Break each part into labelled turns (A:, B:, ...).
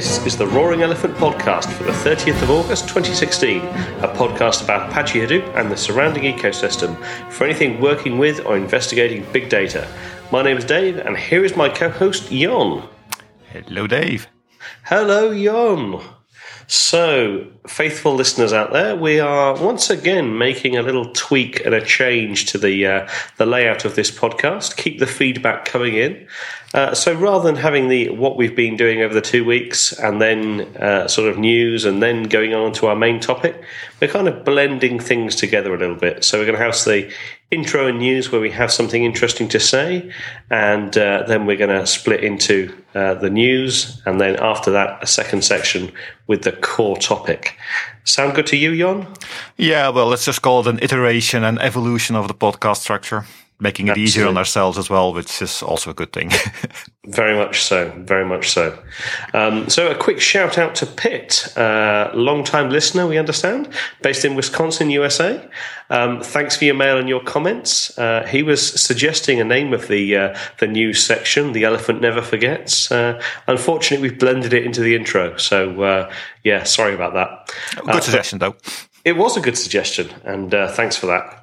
A: This is the Roaring Elephant podcast for the 30th of August 2016, a podcast about Apache Hadoop and the surrounding ecosystem for anything working with or investigating big data. My name is Dave, and here is my co host, Jon.
B: Hello, Dave.
A: Hello, Jon. So, faithful listeners out there, we are once again making a little tweak and a change to the uh, the layout of this podcast. Keep the feedback coming in. Uh, so rather than having the what we've been doing over the two weeks and then uh, sort of news and then going on to our main topic, we're kind of blending things together a little bit. So we're going to have the intro and news where we have something interesting to say, and uh, then we're going to split into uh, the news, and then after that, a second section with the core topic. Sound good to you, Jon?
B: Yeah, well, let's just call it an iteration and evolution of the podcast structure making it Absolutely. easier on ourselves as well, which is also a good thing.
A: very much so. Very much so. Um, so, a quick shout out to Pitt, uh, long time listener, we understand, based in Wisconsin, USA. Um, thanks for your mail and your comments. Uh, he was suggesting a name of the uh, the news section, "The Elephant Never Forgets." Uh, unfortunately, we've blended it into the intro, so uh, yeah, sorry about that.
B: Good uh, suggestion, though.
A: It was a good suggestion, and thanks for that.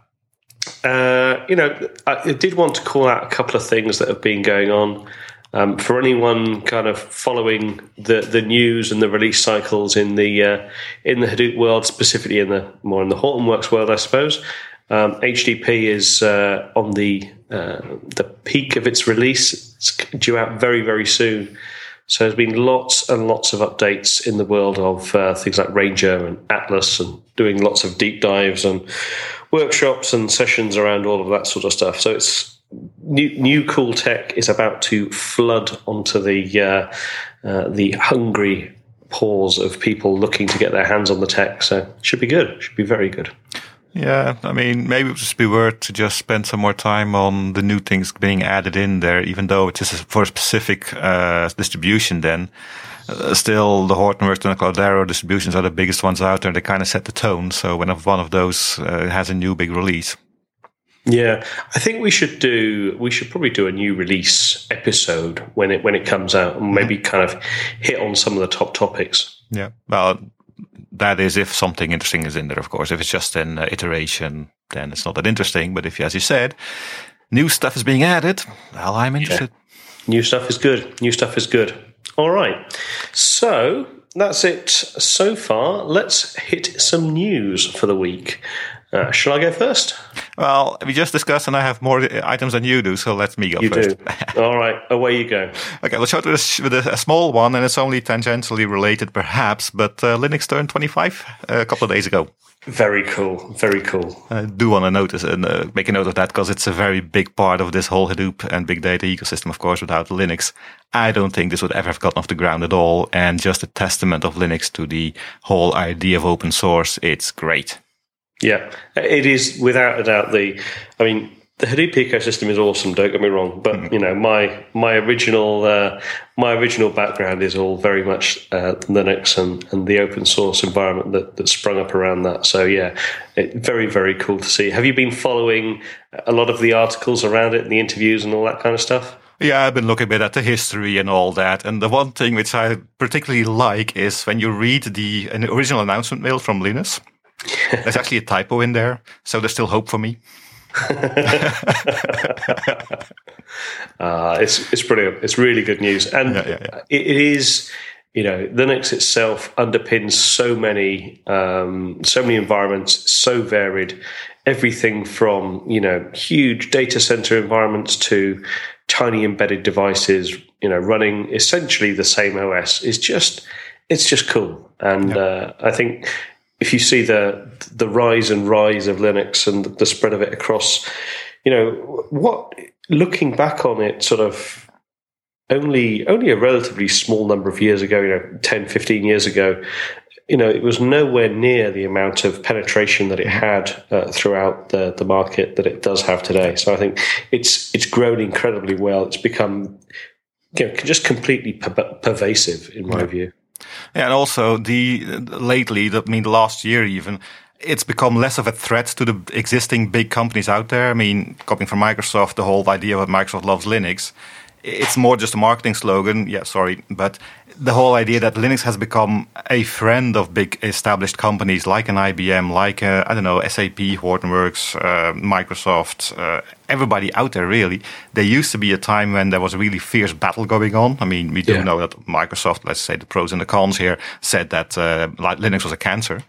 A: Uh, you know, I did want to call out a couple of things that have been going on. Um, for anyone kind of following the, the news and the release cycles in the uh, in the Hadoop world, specifically in the more in the Hortonworks world, I suppose, um, HDP is uh, on the uh, the peak of its release. It's due out very very soon. So there's been lots and lots of updates in the world of uh, things like Ranger and Atlas, and doing lots of deep dives and workshops and sessions around all of that sort of stuff. So it's new, new cool tech is about to flood onto the uh, uh, the hungry paws of people looking to get their hands on the tech. So it should be good. Should be very good.
B: Yeah, I mean, maybe it would just be worth to just spend some more time on the new things being added in there, even though it's just for a specific uh, distribution. Then, uh, still, the Hortonworks and the Cloudera distributions are the biggest ones out there. They kind of set the tone. So, when one of those uh, has a new big release,
A: yeah, I think we should do. We should probably do a new release episode when it when it comes out, and maybe mm-hmm. kind of hit on some of the top topics.
B: Yeah, well, that is if something interesting is in there, of course. If it's just an uh, iteration, then it's not that interesting. But if, as you said, new stuff is being added, well, I'm interested.
A: Yeah. New stuff is good. New stuff is good. All right. So that's it so far. Let's hit some news for the week. Uh, shall I go first?
B: Well, we just discussed, and I have more items than you do, so let me go
A: you
B: first.
A: Do. All right, away you go.
B: okay, let's start with, a, with a, small one, and it's only tangentially related, perhaps, but uh, Linux turned 25 uh, a couple of days ago.
A: Very cool, very cool.
B: I do want to notice and uh, make a note of that because it's a very big part of this whole Hadoop and big data ecosystem. Of course, without Linux, I don't think this would ever have gotten off the ground at all. And just a testament of Linux to the whole idea of open source. It's great.
A: Yeah, it is without a doubt the. I mean, the Hadoop ecosystem is awesome. Don't get me wrong, but mm. you know my my original uh, my original background is all very much uh, Linux and, and the open source environment that, that sprung up around that. So yeah, it, very very cool to see. Have you been following a lot of the articles around it, and the interviews, and all that kind of stuff?
B: Yeah, I've been looking a bit at the history and all that. And the one thing which I particularly like is when you read the original announcement mail from Linus. There's actually a typo in there, so there's still hope for me.
A: uh, it's it's brilliant. It's really good news, and yeah, yeah, yeah. it is. You know, Linux itself underpins so many um, so many environments, so varied. Everything from you know huge data center environments to tiny embedded devices. You know, running essentially the same OS is just it's just cool, and uh, I think if you see the the rise and rise of Linux and the spread of it across, you know, what looking back on it, sort of only only a relatively small number of years ago, you know, 10, 15 years ago, you know, it was nowhere near the amount of penetration that it had uh, throughout the, the market that it does have today. So I think it's it's grown incredibly well. It's become you know, just completely per- pervasive in my yeah. view.
B: Yeah, and also the lately, I mean, the last year even, it's become less of a threat to the existing big companies out there. I mean, coming from Microsoft, the whole idea that Microsoft loves Linux it's more just a marketing slogan. Yeah, sorry, but the whole idea that Linux has become a friend of big established companies like an IBM, like I I don't know SAP, Hortonworks, uh, Microsoft, uh, everybody out there really. There used to be a time when there was a really fierce battle going on. I mean, we do yeah. know that Microsoft, let's say the pros and the cons here, said that uh, Linux was a cancer.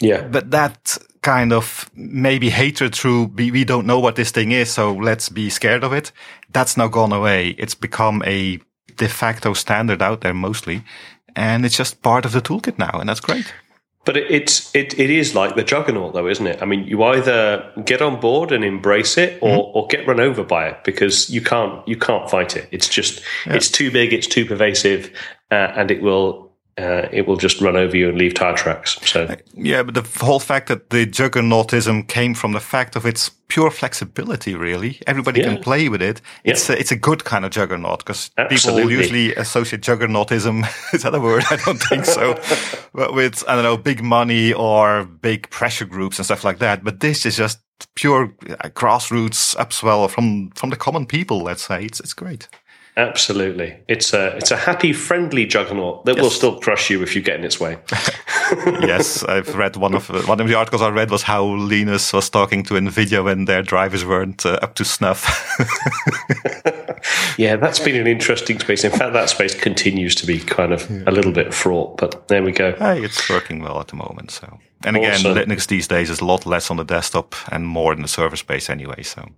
A: Yeah,
B: but that kind of maybe hatred through we, we don't know what this thing is, so let's be scared of it. That's now gone away. It's become a de facto standard out there mostly, and it's just part of the toolkit now, and that's great.
A: But it, it's it, it is like the juggernaut, though, isn't it? I mean, you either get on board and embrace it, or, mm-hmm. or get run over by it because you can't you can't fight it. It's just yeah. it's too big, it's too pervasive, uh, and it will uh, it will just run over you and leave tire tracks. So uh,
B: yeah, but the whole fact that the juggernautism came from the fact of its pure flexibility. Really, everybody yeah. can play with it. It's a, it's a good kind of juggernaut because people usually associate juggernautism. is that a word? I don't think so. but with I don't know big money or big pressure groups and stuff like that. But this is just pure uh, grassroots upswell from from the common people. Let's say it's it's great.
A: Absolutely, it's a it's a happy, friendly juggernaut that yes. will still crush you if you get in its way.
B: yes, I've read one of one of the articles I read was how Linus was talking to Nvidia when their drivers weren't uh, up to snuff.
A: yeah, that's been an interesting space. In fact, that space continues to be kind of a little bit fraught, but there we go.
B: Hey, it's working well at the moment. So, and again, awesome. Linux these days is a lot less on the desktop and more in the server space anyway. So,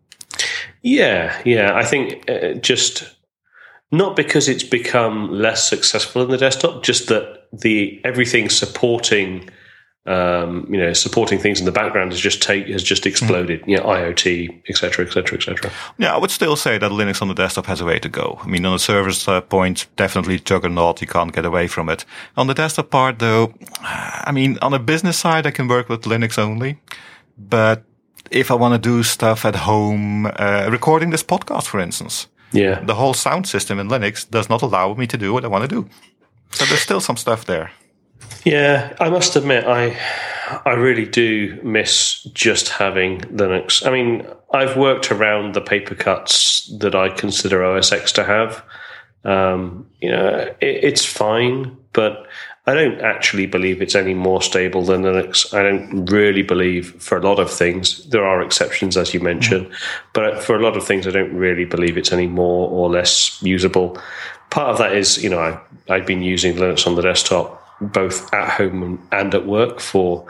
A: yeah, yeah, I think uh, just not because it's become less successful in the desktop, just that the everything supporting um, you know, supporting things in the background has just take has just exploded. Mm. You know, IoT, etc., etc., etc.
B: Yeah, I would still say that Linux on the desktop has a way to go. I mean, on the server uh, point, definitely juggernaut. You can't get away from it. On the desktop part, though, I mean, on the business side, I can work with Linux only, but if I want to do stuff at home, uh, recording this podcast, for instance,
A: yeah.
B: The whole sound system in Linux does not allow me to do what I want to do. So there's still some stuff there.
A: Yeah, I must admit, I I really do miss just having Linux. I mean, I've worked around the paper cuts that I consider OS X to have. Um, you know, it, it's fine, but I don't actually believe it's any more stable than Linux. I don't really believe for a lot of things. There are exceptions, as you mentioned, mm-hmm. but for a lot of things, I don't really believe it's any more or less usable. Part of that is, you know, I, I've been using Linux on the desktop both at home and at work for,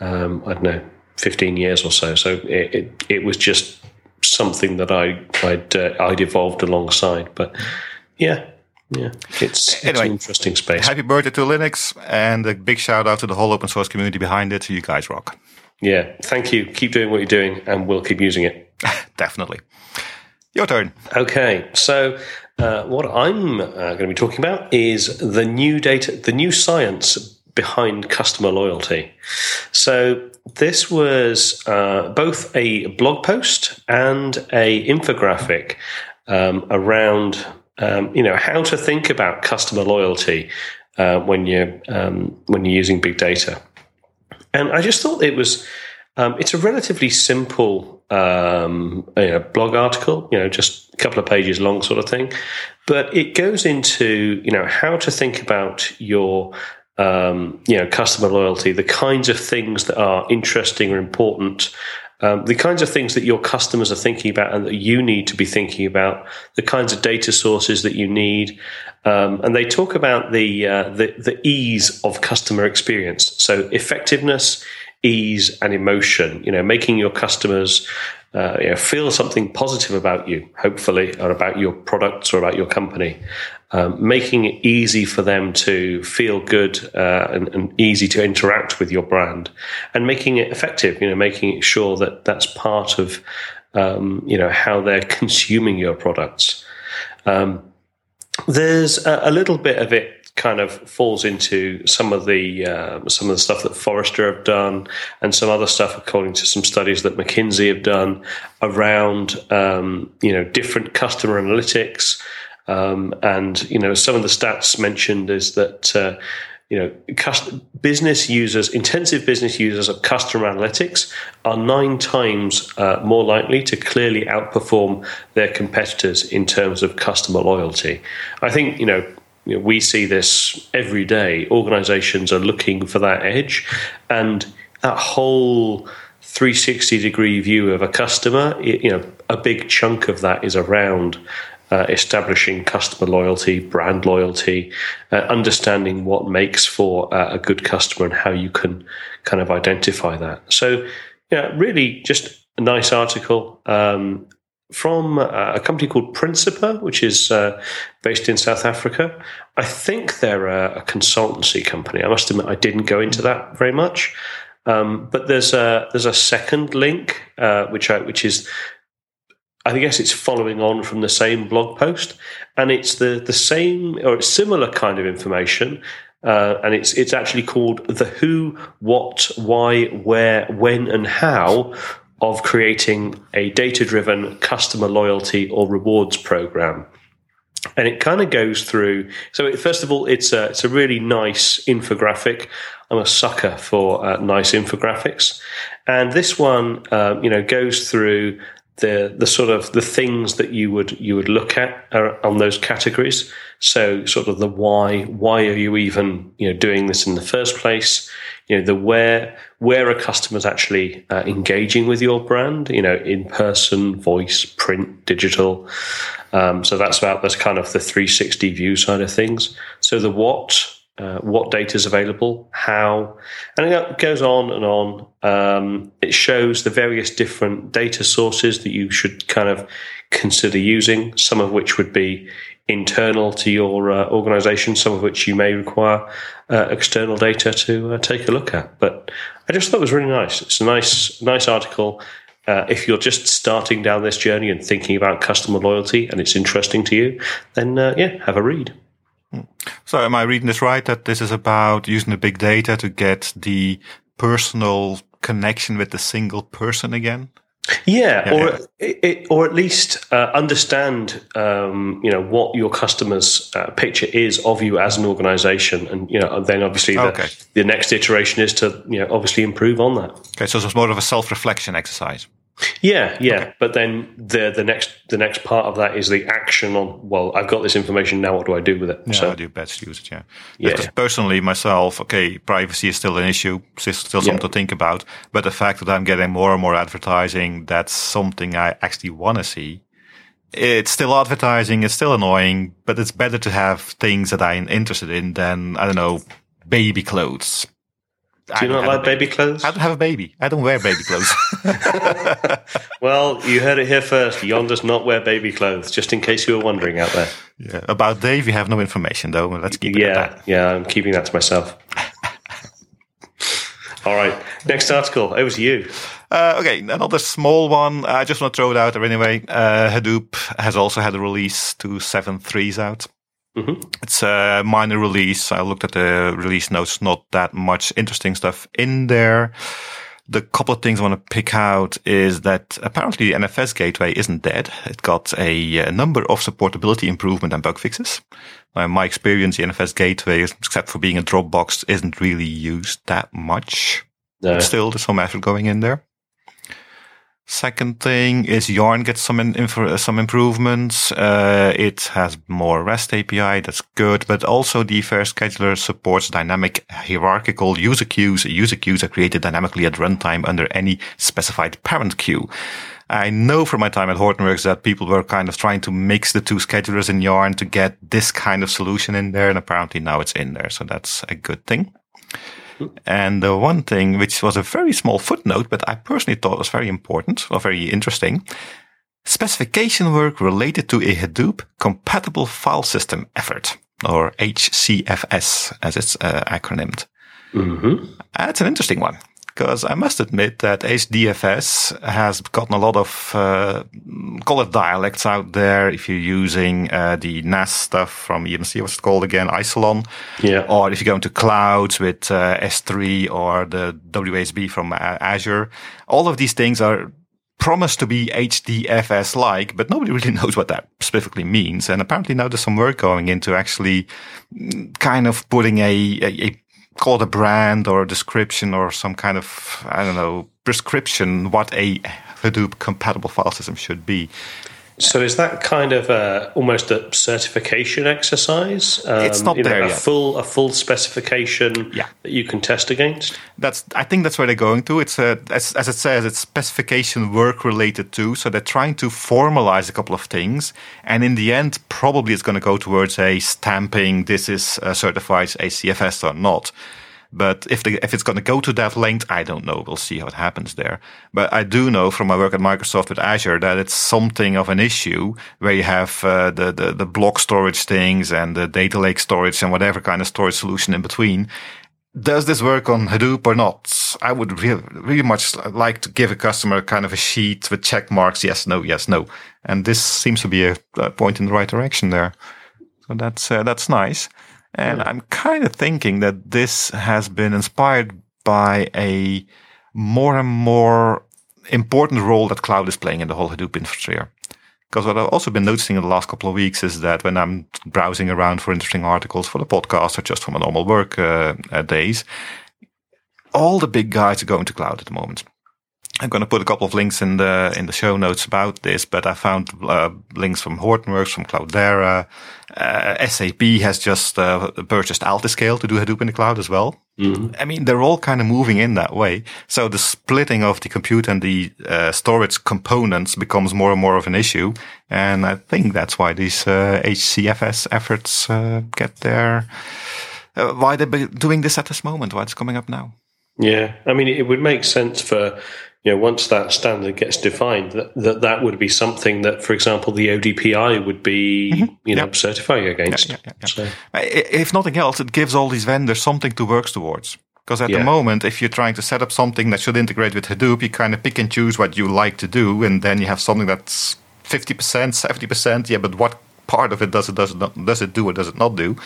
A: um, I don't know, 15 years or so. So it, it, it was just something that I, I'd, uh, I'd evolved alongside. But yeah, yeah, it's, it's anyway, an interesting space.
B: Happy birthday to Linux, and a big shout out to the whole open source community behind it. You guys rock.
A: Yeah, thank you. Keep doing what you're doing, and we'll keep using it.
B: Definitely. Your turn.
A: Okay, so uh, what I'm uh, going to be talking about is the new data, the new science behind customer loyalty. So this was uh, both a blog post and a infographic um, around um, you know how to think about customer loyalty uh, when you're um, when you're using big data. And I just thought it was um, it's a relatively simple um, you know, blog article, you know, just a couple of pages long, sort of thing. But it goes into you know how to think about your um, you know customer loyalty, the kinds of things that are interesting or important um, the kinds of things that your customers are thinking about and that you need to be thinking about, the kinds of data sources that you need. Um, and they talk about the, uh, the, the ease of customer experience. So effectiveness, ease, and emotion. You know, making your customers uh, you know, feel something positive about you, hopefully, or about your products or about your company um, making it easy for them to feel good uh, and, and, easy to interact with your brand, and making it effective. You know, making sure that that's part of um, you know how they're consuming your products. Um, there's a, a, little bit of it kind of falls into some of the uh, some of the stuff that Forrester have done, and some other stuff according to some studies that McKinsey have done around um, you know different customer analytics. Um, and you know, some of the stats mentioned is that uh, you know, business users, intensive business users of customer analytics are nine times uh, more likely to clearly outperform their competitors in terms of customer loyalty. I think, you know, you know, we see this every day. Organizations are looking for that edge, and that whole 360 degree view of a customer, you know, a big chunk of that is around uh, establishing customer loyalty, brand loyalty, uh, understanding what makes for uh, a good customer and how you can kind of identify that. So, yeah, really just a nice article um, from uh, a company called Principa, which is uh, based in South Africa. I think they're a, a, consultancy company. I must admit, I didn't go into that very much. Um, but there's a there's a second link uh, which I, which is I guess it's following on from the same blog post, and it's the the same or similar kind of information, uh, and it's it's actually called the who, what, why, where, when, and how of creating a data driven customer loyalty or rewards program. And it kind of goes through. So, it, first of all, it's a, it's a really nice infographic. I'm a sucker for uh, nice infographics. And this one, uh, you know, goes through the the sort of the things that you would you would look at on those categories. So sort of the why why are you even you know doing this in the first place? You know the where where are customers actually uh, engaging with your brand? You know in person, voice, print, digital. Um, so that's about that's kind of the 360 view side of things. So the what uh, what data is available, how, and it goes on and on. Um, it shows the various different data sources that you should kind of consider using, some of which would be internal to your uh, organization, some of which you may require uh, external data to uh, take a look at. But I just thought it was really nice. It's a nice, nice article. Uh, if you're just starting down this journey and thinking about customer loyalty and it's interesting to you, then uh, yeah, have a read.
B: So am I reading this right that this is about using the big data to get the personal connection with the single person again?
A: Yeah, yeah or yeah. It, or at least uh, understand, um, you know, what your customers' uh, picture is of you as an organization, and you know, then obviously the, okay. the next iteration is to you know obviously improve on that.
B: Okay, so it's more of a self-reflection exercise.
A: Yeah, yeah. Okay. But then the the next the next part of that is the action on. Well, I've got this information now. What do I do with it?
B: Yeah, so, I do best use it? Yeah, yeah. Because personally, myself, okay, privacy is still an issue. Still something yeah. to think about. But the fact that I'm getting more and more advertising, that's something I actually want to see. It's still advertising. It's still annoying, but it's better to have things that I'm interested in than I don't know baby clothes
A: do you not like baby. baby. clothes?
B: I don't have a baby. I don't wear baby clothes.
A: well, you heard it here first. Jon does not wear baby clothes, just in case you were wondering out there.
B: Yeah. About Dave, you have no information, though. Let's keep
A: it Yeah, yeah, I'm keeping that to myself. All right. Next article. Over to you.
B: Uh, okay, another small one. I just want to throw it out there anyway. Uh, Hadoop has also had a release to seven threes out. Mm-hmm. It's a minor release. I looked at the release notes, not that much interesting stuff in there. The couple of things I want to pick out is that apparently the NFS gateway isn't dead. It got a, a number of supportability improvement and bug fixes. Now, in my experience, the NFS gateway, except for being a Dropbox, isn't really used that much. No. Still, there's some effort going in there. Second thing is Yarn gets some in, some improvements. Uh, it has more REST API. That's good. But also the Fair Scheduler supports dynamic hierarchical user queues. User queues are created dynamically at runtime under any specified parent queue. I know from my time at Hortonworks that people were kind of trying to mix the two schedulers in Yarn to get this kind of solution in there. And apparently now it's in there. So that's a good thing. And the one thing, which was a very small footnote, but I personally thought was very important or very interesting, specification work related to a Hadoop compatible file system effort, or HCFS as it's uh, acronymed. Mm-hmm. That's an interesting one because I must admit that HDFS has gotten a lot of, uh, call it dialects out there. If you're using uh, the NAS stuff from EMC, what's it called again? Isilon.
A: Yeah.
B: Or if you go into clouds with uh, S3 or the WASB from uh, Azure, all of these things are promised to be HDFS like, but nobody really knows what that specifically means. And apparently now there's some work going into actually mm, kind of putting a, a, a call it a brand or a description or some kind of, I don't know, prescription what a Hadoop compatible file system should be.
A: So is that kind of a, almost a certification exercise?
B: Um, it's not there
A: know, a
B: yet.
A: Full a full specification
B: yeah.
A: that you can test against.
B: That's I think that's where they're going to. It's a, as, as it says, it's specification work related too. So they're trying to formalize a couple of things, and in the end, probably it's going to go towards a stamping. This is uh, certified HCFS or not. But if the, if it's going to go to that length, I don't know. We'll see how it happens there. But I do know from my work at Microsoft with Azure that it's something of an issue where you have uh, the, the the block storage things and the data lake storage and whatever kind of storage solution in between. Does this work on Hadoop or not? I would really, really much like to give a customer kind of a sheet with check marks. Yes, no, yes, no. And this seems to be a, a point in the right direction there. So that's, uh, that's nice. And I'm kind of thinking that this has been inspired by a more and more important role that cloud is playing in the whole Hadoop infrastructure. Because what I've also been noticing in the last couple of weeks is that when I'm browsing around for interesting articles for the podcast or just for my normal work uh, uh, days, all the big guys are going to cloud at the moment. I'm going to put a couple of links in the in the show notes about this, but I found uh, links from Hortonworks, from Cloudera. Uh, SAP has just uh, purchased Altiscale to do Hadoop in the cloud as well. Mm-hmm. I mean, they're all kind of moving in that way. So the splitting of the compute and the uh, storage components becomes more and more of an issue, and I think that's why these HCFS uh, efforts uh, get there. why they're doing this at this moment? Why it's coming up now?
A: Yeah, I mean, it would make sense for you know, once that standard gets defined, that, that that would be something that, for example, the ODPI would be, mm-hmm. you know, yep. certifying against. Yeah, yeah, yeah, so.
B: If nothing else, it gives all these vendors something to work towards. Because at the moment, if you're trying to set up something that should integrate with Hadoop, you kind of pick and choose what you like to do, and then you have something that's 50%, 70%. Yeah, but what part of it does it does it not, does it do or does it not do?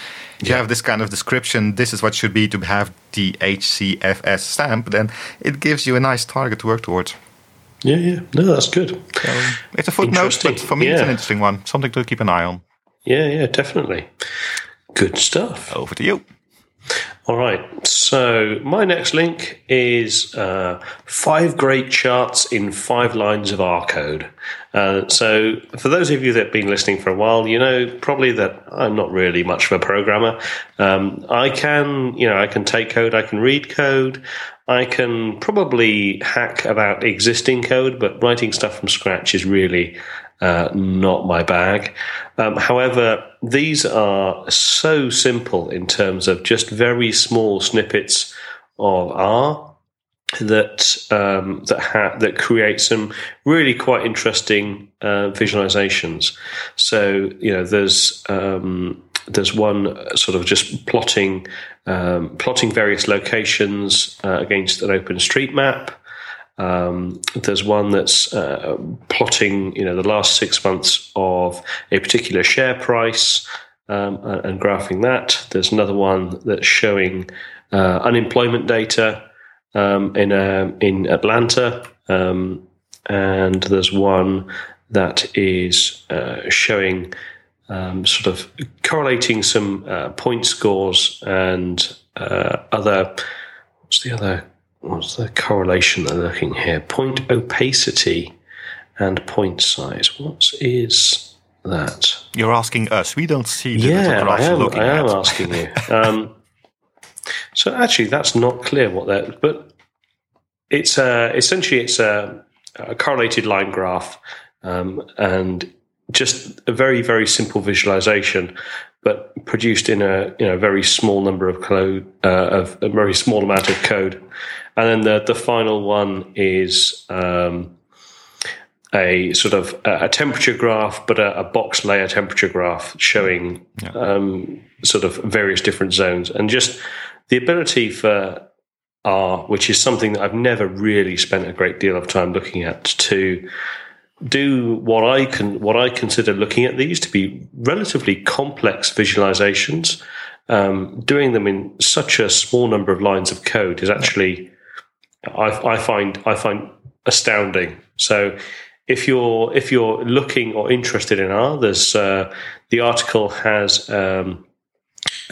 B: If you have this kind of description, this is what should be to have the HCFS stamp, then it gives you a nice target to work towards.
A: Yeah, yeah, no, that's good.
B: So it's a footnote, but for me, yeah. it's an interesting one, something to keep an eye on.
A: Yeah, yeah, definitely. Good stuff.
B: Over to you.
A: All right. So my next link is uh, five great charts in five lines of R code. Uh, so for those of you that have been listening for a while, you know probably that I'm not really much of a programmer. Um, I can, you know, I can take code, I can read code, I can probably hack about existing code, but writing stuff from scratch is really uh, not my bag. Um, however, these are so simple in terms of just very small snippets of R that um, that ha- that create some really quite interesting uh, visualizations. So you know, there's um, there's one sort of just plotting um, plotting various locations uh, against an open street map. Um, there's one that's uh, plotting, you know, the last six months of a particular share price um, and, and, graphing that. There's another one that's showing uh, unemployment data um, in uh, in Atlanta, um, and there's one that is uh, showing um, sort of correlating some uh, point scores and uh, other. What's the other what's the correlation they're looking here? Point opacity and point size. What is that?
B: You're asking us. We don't see
A: the yeah, I am, I am at. asking you. Um, so actually, that's not clear what that. But it's uh, essentially it's a, a, correlated line graph, um, and just a very very simple visualization, but produced in a you know very small number of code uh, of a very small amount of code. And then the, the final one is um, a sort of a, a temperature graph, but a, a, box layer temperature graph showing yeah. um, sort of various different zones. And just the ability for R, which is something that I've never really spent a great deal of time looking at, to do what I can what I consider looking at these to be relatively complex visualizations. Um, doing them in such a small number of lines of code is actually I, I find I find astounding. So if you're if you're looking or interested in R, there's uh, the article has um,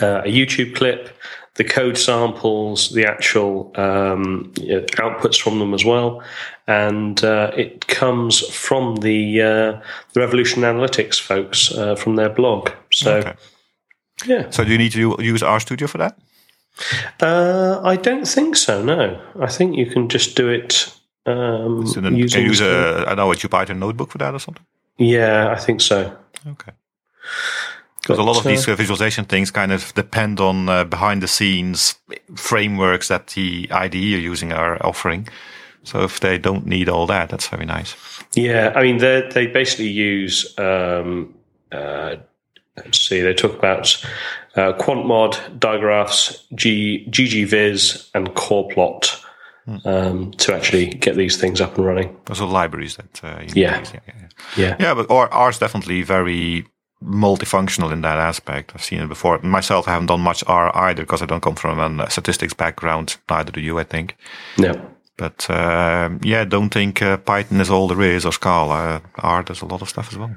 A: uh, a YouTube clip, the code samples, the actual um, outputs from them as well, and uh, it comes from the uh, the Revolution Analytics folks uh, from their blog. So. Okay. Yeah.
B: So do you need to use RStudio for that?
A: Uh, I don't think so. No, I think you can just do it um,
B: so then can you use a, I know a Jupyter notebook for that or something?
A: Yeah, I think so.
B: Okay. Because a lot of uh, these uh, visualization things kind of depend on uh, behind the scenes frameworks that the IDE you're using are offering. So if they don't need all that, that's very nice.
A: Yeah, I mean, they they basically use. Um, uh, let's see, they talk about uh, QuantMod, dygraphs, G, ggvis, and corrplot um, to actually get these things up and running.
B: Those are libraries that uh,
A: yeah. yeah. yeah,
B: yeah, yeah, But R, R is definitely very multifunctional in that aspect. I've seen it before. Myself, I haven't done much R either because I don't come from a statistics background. Neither do you, I think.
A: No.
B: But uh, yeah, don't think uh, Python is all there is or Scala. R does a lot of stuff as well.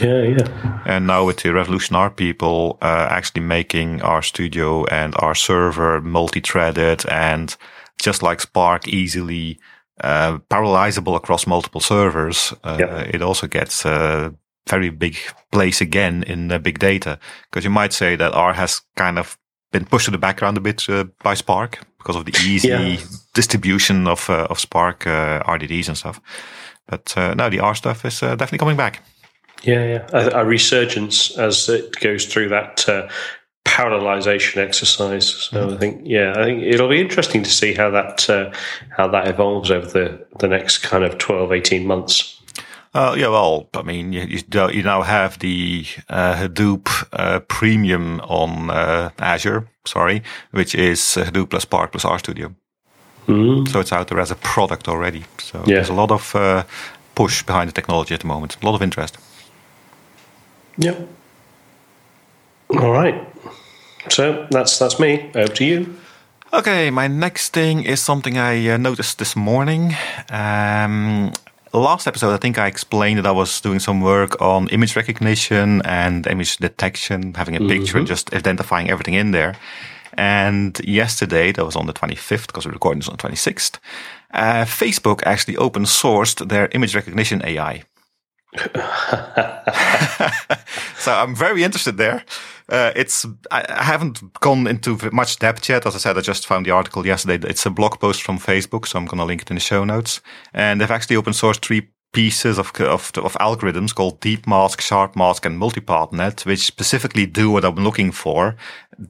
A: Yeah, yeah.
B: And now with the Revolution R people uh, actually making R Studio and R server multi-threaded and just like Spark easily uh, parallelizable across multiple servers, uh, yep. it also gets a very big place again in uh, big data. Because you might say that R has kind of been pushed to the background a bit uh, by Spark because of the easy yeah. distribution of uh, of Spark uh, RDDs and stuff. But now the R stuff is definitely coming back.
A: Yeah, yeah, a, a, resurgence as it goes through that parallelization exercise. So mm. I think, yeah, I think it'll be interesting to see how that uh, how that evolves over the the next kind of 12, 18 months.
B: Uh, yeah, well, I mean, you, you now have the uh, Hadoop uh, Premium on uh, Azure, sorry, which is Hadoop plus Spark plus RStudio. Mm. So it's out there as a product already. So yeah. there's a lot of uh, push behind the technology at the moment, a lot of interest.
A: Yeah. All right. So that's that's me. Over to you.
B: Okay, my next thing is something I uh, noticed this morning. Um, last episode, I think I explained that I was doing some work on image recognition and image detection, having a mm-hmm. picture and just identifying everything in there. And yesterday, that was on the 25th, because we're recording this on the 26th, uh, Facebook actually open sourced their image recognition AI. so I'm very interested there. Uh, it's I, I, haven't gone into much depth yet. As I said, I just found the article yesterday. It's a blog post from Facebook, so I'm going to link it in the show notes. And they've actually open sourced three pieces of, of, of algorithms called deep mask, sharp mask, and multipathnet, which specifically do what I'm looking for,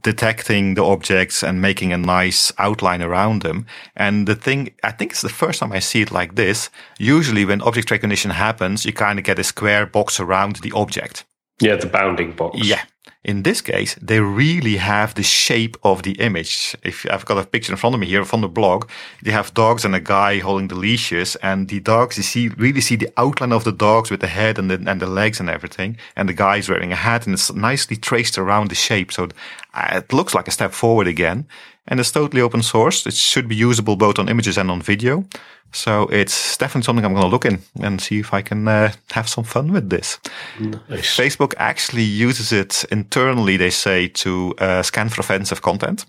B: detecting the objects and making a nice outline around them. And the thing, I think it's the first time I see it like this. Usually when object recognition happens, you kind of get a square box around the object.
A: Yeah, the bounding box.
B: Yeah. In this case, they really have the shape of the image. If I've got a picture in front of me here from the blog, they have dogs and a guy holding the leashes, and the dogs you see really see the outline of the dogs with the head and the and the legs and everything, and the guy is wearing a hat, and it's nicely traced around the shape, so uh, it looks like a step forward again. And it's totally open source. It should be usable both on images and on video. So it's definitely something I'm going to look in and see if I can uh, have some fun with this. Nice. Facebook actually uses it internally, they say, to uh, scan for offensive content.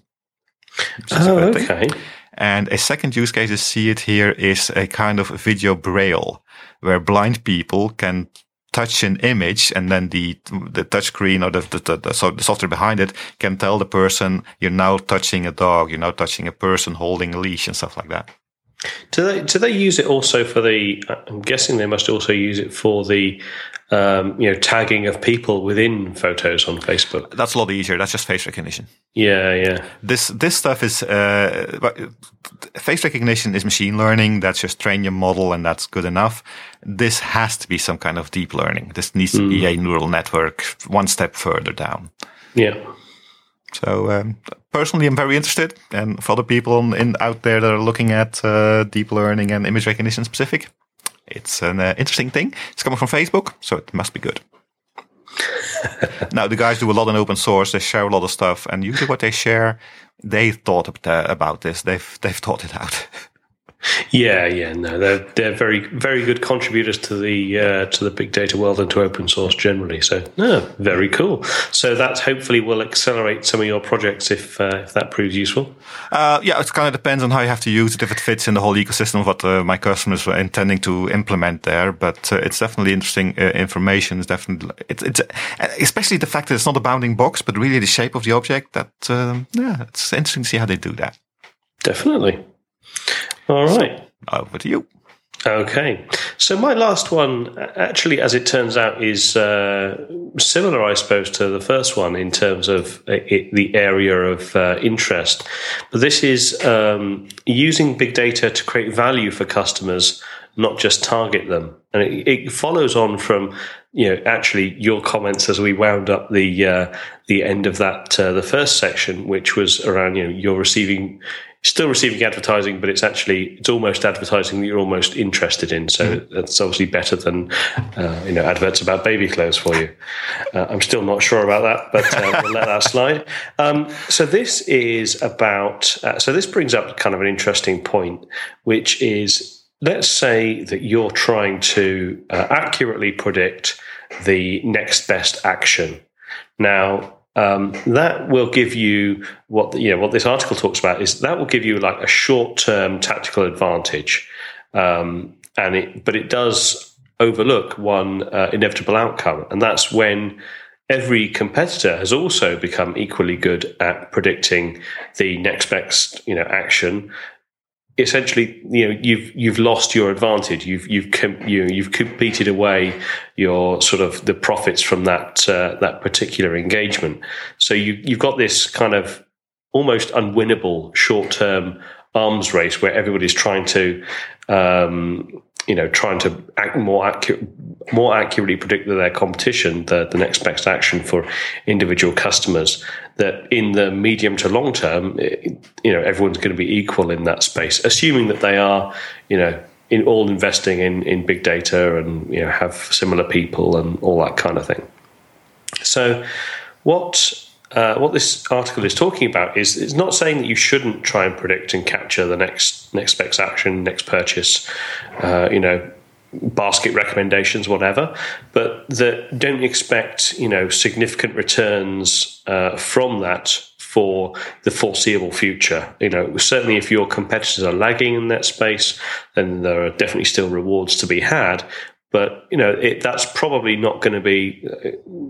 A: Oh, okay.
B: And a second use case I see it here is a kind of video braille where blind people can touch an image and then the the touch screen or the, the, the, so the software behind it can tell the person you're now touching a dog, you're now touching a person holding a leash and stuff like that.
A: Do they do they use it also for the? I'm guessing they must also use it for the, um, you know, tagging of people within photos on Facebook.
B: That's a lot easier. That's just face recognition.
A: Yeah, yeah.
B: This this stuff is uh, face recognition is machine learning. That's just train your model, and that's good enough. This has to be some kind of deep learning. This needs to mm. be a neural network one step further down.
A: Yeah.
B: So um, personally, I'm very interested, and for other people in, out there that are looking at uh, deep learning and image recognition specific, it's an uh, interesting thing. It's coming from Facebook, so it must be good. now the guys do a lot in open source. They share a lot of stuff, and usually what they share, they thought about this. They've they've thought it out.
A: Yeah, yeah, no, they're they're very very good contributors to the uh, to the big data world and to open source generally. So, no, very cool. So that hopefully will accelerate some of your projects if uh, if that proves useful.
B: Uh, yeah, it kind of depends on how you have to use it. If it fits in the whole ecosystem of what uh, my customers were intending to implement there, but uh, it's definitely interesting uh, information. It's definitely it's, it's especially the fact that it's not a bounding box, but really the shape of the object. That um, yeah, it's interesting to see how they do that.
A: Definitely. All right.
B: Over to you.
A: Okay. So my last one, actually, as it turns out, is uh, similar, I suppose, to the first one in terms of uh, it, the area of uh, interest. But this is um, using big data to create value for customers, not just target them. And it, it follows on from you know actually your comments as we wound up the uh, the end of that uh, the first section, which was around you know you're receiving still receiving advertising, but it's actually it's almost advertising that you're almost interested in. So mm. that's obviously better than uh, you know adverts about baby clothes for you. Uh, I'm still not sure about that, but uh, we'll let that slide. Um, so this is about. Uh, so this brings up kind of an interesting point, which is let's say that you're trying to uh, accurately predict the next best action. Now, um, that will give you what you know what this article talks about is that will give you like a short term tactical advantage, um, and it but it does overlook one uh, inevitable outcome, and that's when every competitor has also become equally good at predicting the next best you know action essentially you know you've you've lost your advantage you've you've com- you you've competed away your sort of the profits from that uh, that particular engagement so you you've got this kind of almost unwinnable short term arms race where everybody's trying to um, you know, trying to act more accurate, more accurately predict their competition, the, the next best action for individual customers. That in the medium to long term, it, you know, everyone's going to be equal in that space, assuming that they are, you know, in all investing in in big data and you know have similar people and all that kind of thing. So, what uh, what this article is talking about is it's not saying that you shouldn't try and predict and capture the next next best action, next purchase, uh, you know, basket recommendations, whatever, but that don't expect you know significant returns uh, from that for the foreseeable future. You know, certainly if your competitors are lagging in that space, then there are definitely still rewards to be had. But you know it, that's probably not going to be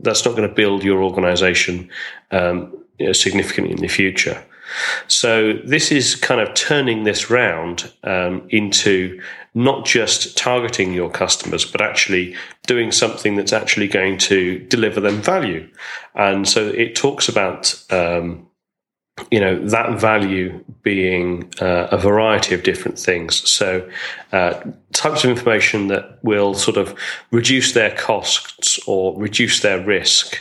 A: that's not going to build your organization um, you know, significantly in the future. So this is kind of turning this round um, into not just targeting your customers, but actually doing something that's actually going to deliver them value. And so it talks about um, you know that value being uh, a variety of different things so uh, types of information that will sort of reduce their costs or reduce their risk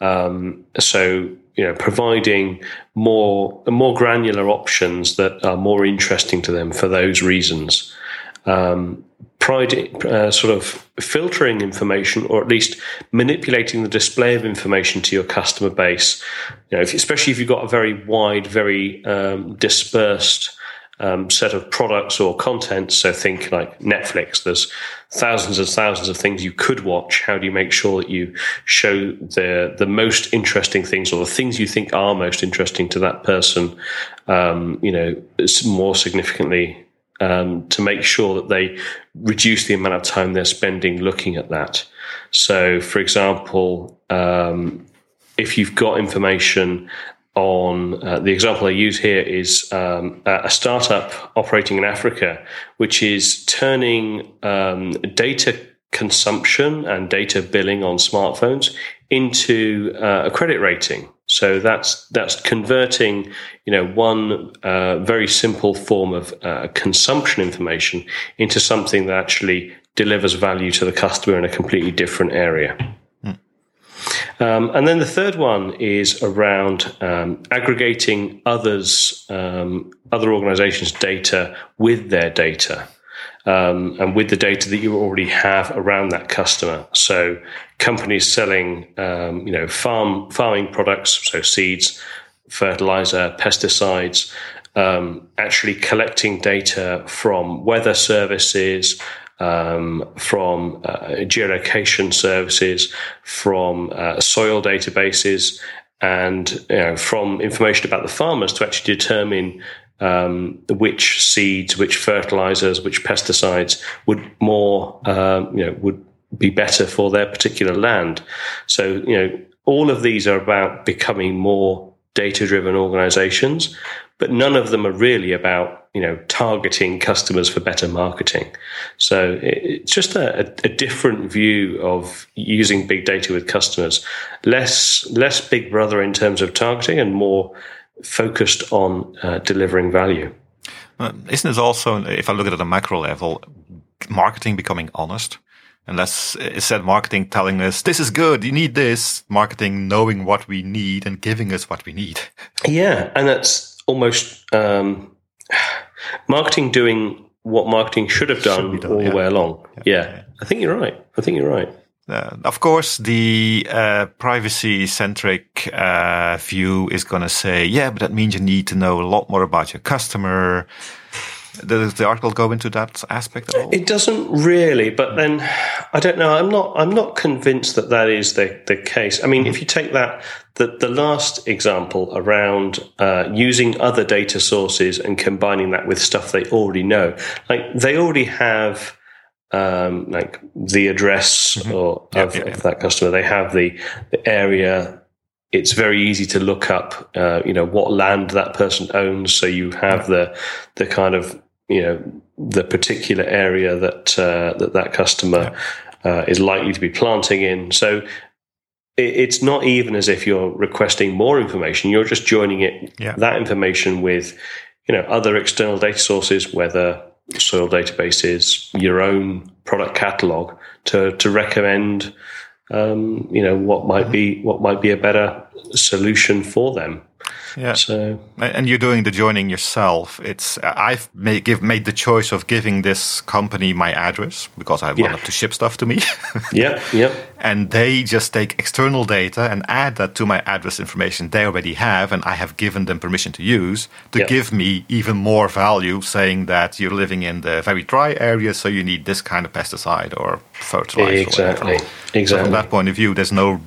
A: um, so you know providing more more granular options that are more interesting to them for those reasons um, pride, uh, sort of filtering information or at least manipulating the display of information to your customer base. You know, if, especially if you've got a very wide, very um, dispersed um, set of products or content. So think like Netflix. There's thousands and thousands of things you could watch. How do you make sure that you show the the most interesting things or the things you think are most interesting to that person? Um, you know, more significantly um, to make sure that they reduce the amount of time they're spending looking at that. So, for example, um, if you've got information on uh, the example I use here is um, a startup operating in Africa, which is turning um, data consumption and data billing on smartphones into uh, a credit rating. So that's that's converting, you know, one uh, very simple form of uh, consumption information into something that actually delivers value to the customer in a completely different area. Um, and then the third one is around um, aggregating others, um, other organizations' data with their data um, and with the data that you already have around that customer. So companies selling, um, you know, farm farming products, so seeds, fertilizer, pesticides. um, actually collecting data from weather services, um, from uh, geolocation services, from uh, soil databases, and you know, from information about the farmers to actually determine um, which seeds, which fertilizers, which pesticides would more, um, you know, would be better for their particular land. So, you know, all of these are about becoming more data driven organizations, but none of them are really about, you know, targeting customers for better marketing. So it's just a, a different view of using big data with customers, less, less big brother in terms of targeting and more focused on uh, delivering value.
B: Uh, isn't it also, if I look at it at a macro level, marketing becoming honest? Unless instead marketing telling us this is good, you need this, marketing knowing what we need and giving us what we need.
A: Yeah, and that's almost um, marketing doing what marketing should have done, should done all yeah. the way along. Yeah. Yeah. I think you're right. I think you're right.
B: Uh, of course, the uh, privacy-centric uh, view is going to say, yeah, but that means you need to know a lot more about your customer. Does the article go into that aspect at all?
A: It doesn't really, but then I don't know. I'm not. I'm not convinced that that is the the case. I mean, mm-hmm. if you take that the the last example around uh, using other data sources and combining that with stuff they already know, like they already have um, like the address mm-hmm. or of, yeah, yeah. of, that customer. They have the, the area. It's very easy to look up, uh, you know, what land that person owns. So you have the the kind of you know the particular area that uh, that that customer uh, is likely to be planting in. So it, it's not even as if you're requesting more information. You're just joining it yeah. that information with you know other external data sources, whether soil databases, your own product catalog to to recommend um, you know what might be what might be a better solution for them.
B: Yeah. So, and you're doing the joining yourself. It's I've made give made the choice of giving this company my address because I want yeah. them to ship stuff to me.
A: yeah. Yeah.
B: And they just take external data and add that to my address information they already have, and I have given them permission to use to give me even more value, saying that you're living in the very dry area, so you need this kind of pesticide or fertilizer.
A: Exactly.
B: Or
A: exactly.
B: So from that point of view, there's no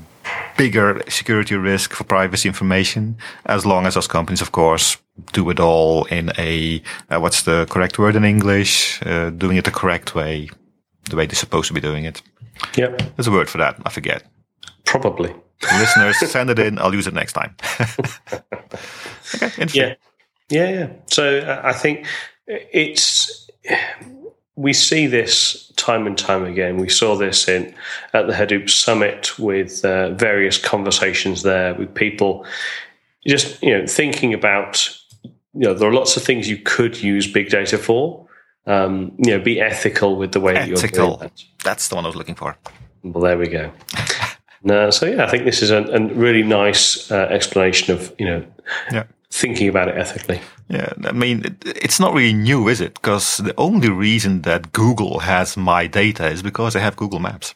B: bigger security risk for privacy information, as long as those companies, of course, do it all in a uh, what's the correct word in English? Uh, doing it the correct way, the way they're supposed to be doing it.
A: Yeah,
B: there's a word for that. I forget.
A: Probably.
B: Listeners, send it in. I'll use it next time. okay, interesting.
A: Yeah, yeah, yeah. So uh, I think it's we see this time and time again. We saw this in at the Hadoop Summit with uh, various conversations there with people just you know thinking about you know there are lots of things you could use big data for. Um, you know, be ethical with the way
B: ethical.
A: that you're doing that.
B: That's the one I was looking for.
A: Well, there we go. no, so yeah, I think this is a, a really nice uh, explanation of you know yeah. Thinking about it ethically.
B: Yeah, I mean, it, it's not really new, is it? Because the only reason that Google has my data is because I have Google Maps.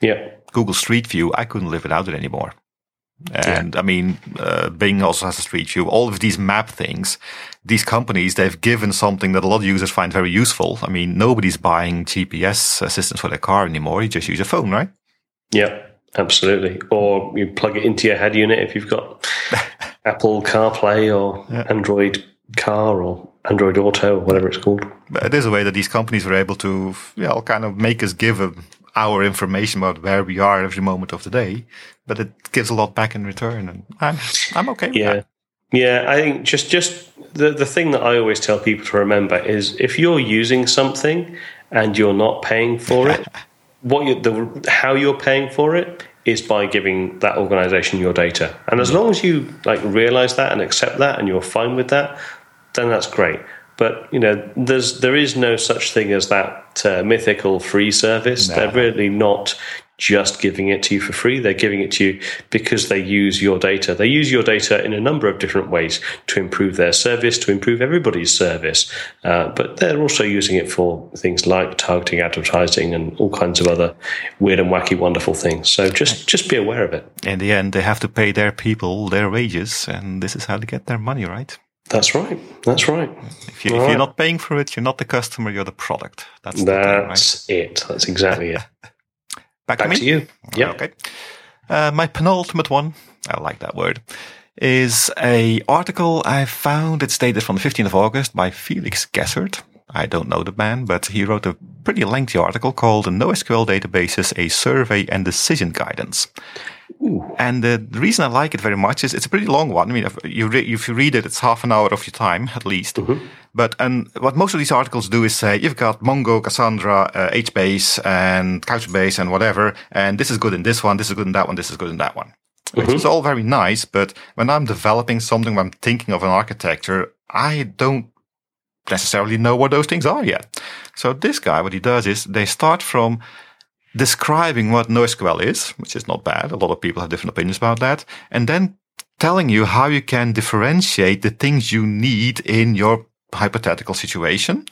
A: Yeah.
B: Google Street View, I couldn't live without it anymore. And yeah. I mean, uh, Bing also has a Street View. All of these map things, these companies, they've given something that a lot of users find very useful. I mean, nobody's buying GPS assistance for their car anymore. You just use a phone, right?
A: Yeah, absolutely. Or you plug it into your head unit if you've got Apple CarPlay or yeah. Android Car or Android Auto or whatever it's called.
B: But it is a way that these companies are able to, you know, kind of make us give a, our information about where we are every moment of the day, but it gives a lot back in return, and I'm I'm okay.
A: yeah,
B: that.
A: yeah. I think just just the the thing that I always tell people to remember is if you're using something and you're not paying for it, what you the how you're paying for it is by giving that organization your data. And as long as you like realize that and accept that and you're fine with that, then that's great. But you know, there's there is no such thing as that uh, mythical free service. No. They're really not just giving it to you for free. They're giving it to you because they use your data. They use your data in a number of different ways to improve their service, to improve everybody's service. Uh, but they're also using it for things like targeting advertising and all kinds of other weird and wacky, wonderful things. So just just be aware of it.
B: In the end, they have to pay their people their wages, and this is how they get their money, right?
A: That's right. That's right.
B: If, you, are not paying for it, you're not the customer. You're the product.
A: That's that's thing, right? it. That's exactly it.
B: Back, Back to,
A: to, you.
B: Yeah. Okay. Uh, my penultimate one. I like that word. Is a article I found. It's dated from the 15th of August by Felix Gessert. I don't know the man, but he wrote a pretty lengthy article called NoSQL Databases, a Survey and Decision Guidance. Ooh. And the reason I like it very much is it's a pretty long one. I mean, if you, re- if you read it, it's half an hour of your time at least. Mm-hmm. But and what most of these articles do is say you've got Mongo, Cassandra, uh, HBase, and Couchbase, and whatever, and this is good in this one, this is good in that one, this is good in that one. Mm-hmm. Which is all very nice, but when I'm developing something, when I'm thinking of an architecture, I don't necessarily know what those things are yet. So this guy, what he does is they start from describing what NoSQL is, which is not bad. A lot of people have different opinions about that. And then telling you how you can differentiate the things you need in your hypothetical situation.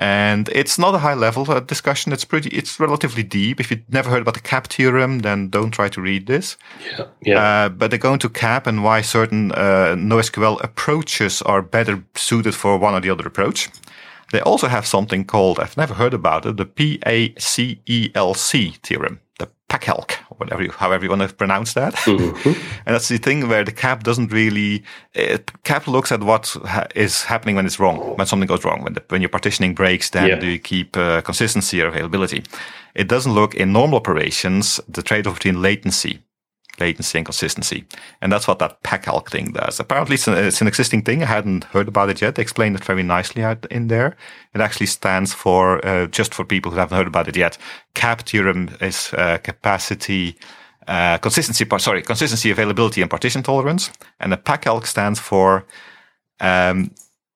B: And it's not a high level uh, discussion. It's pretty, it's relatively deep. If you've never heard about the CAP theorem, then don't try to read this.
A: Yeah. yeah. Uh,
B: but they go into CAP and why certain uh, NoSQL approaches are better suited for one or the other approach. They also have something called, I've never heard about it, the PACELC theorem, the PACELC, whatever you, however you want to pronounce that. Mm-hmm. and that's the thing where the cap doesn't really, it, cap looks at what ha- is happening when it's wrong, when something goes wrong, when the, when your partitioning breaks, then yeah. do you keep uh, consistency or availability? It doesn't look in normal operations, the trade-off between latency latency and consistency. And that's what that PACELC thing does. Apparently it's an, it's an, existing thing. I hadn't heard about it yet. They explained it very nicely out in there. It actually stands for, uh, just for people who haven't heard about it yet, CAP theorem is uh, capacity, uh, consistency, sorry, consistency, availability, and partition tolerance. And the PACELC stands for, um,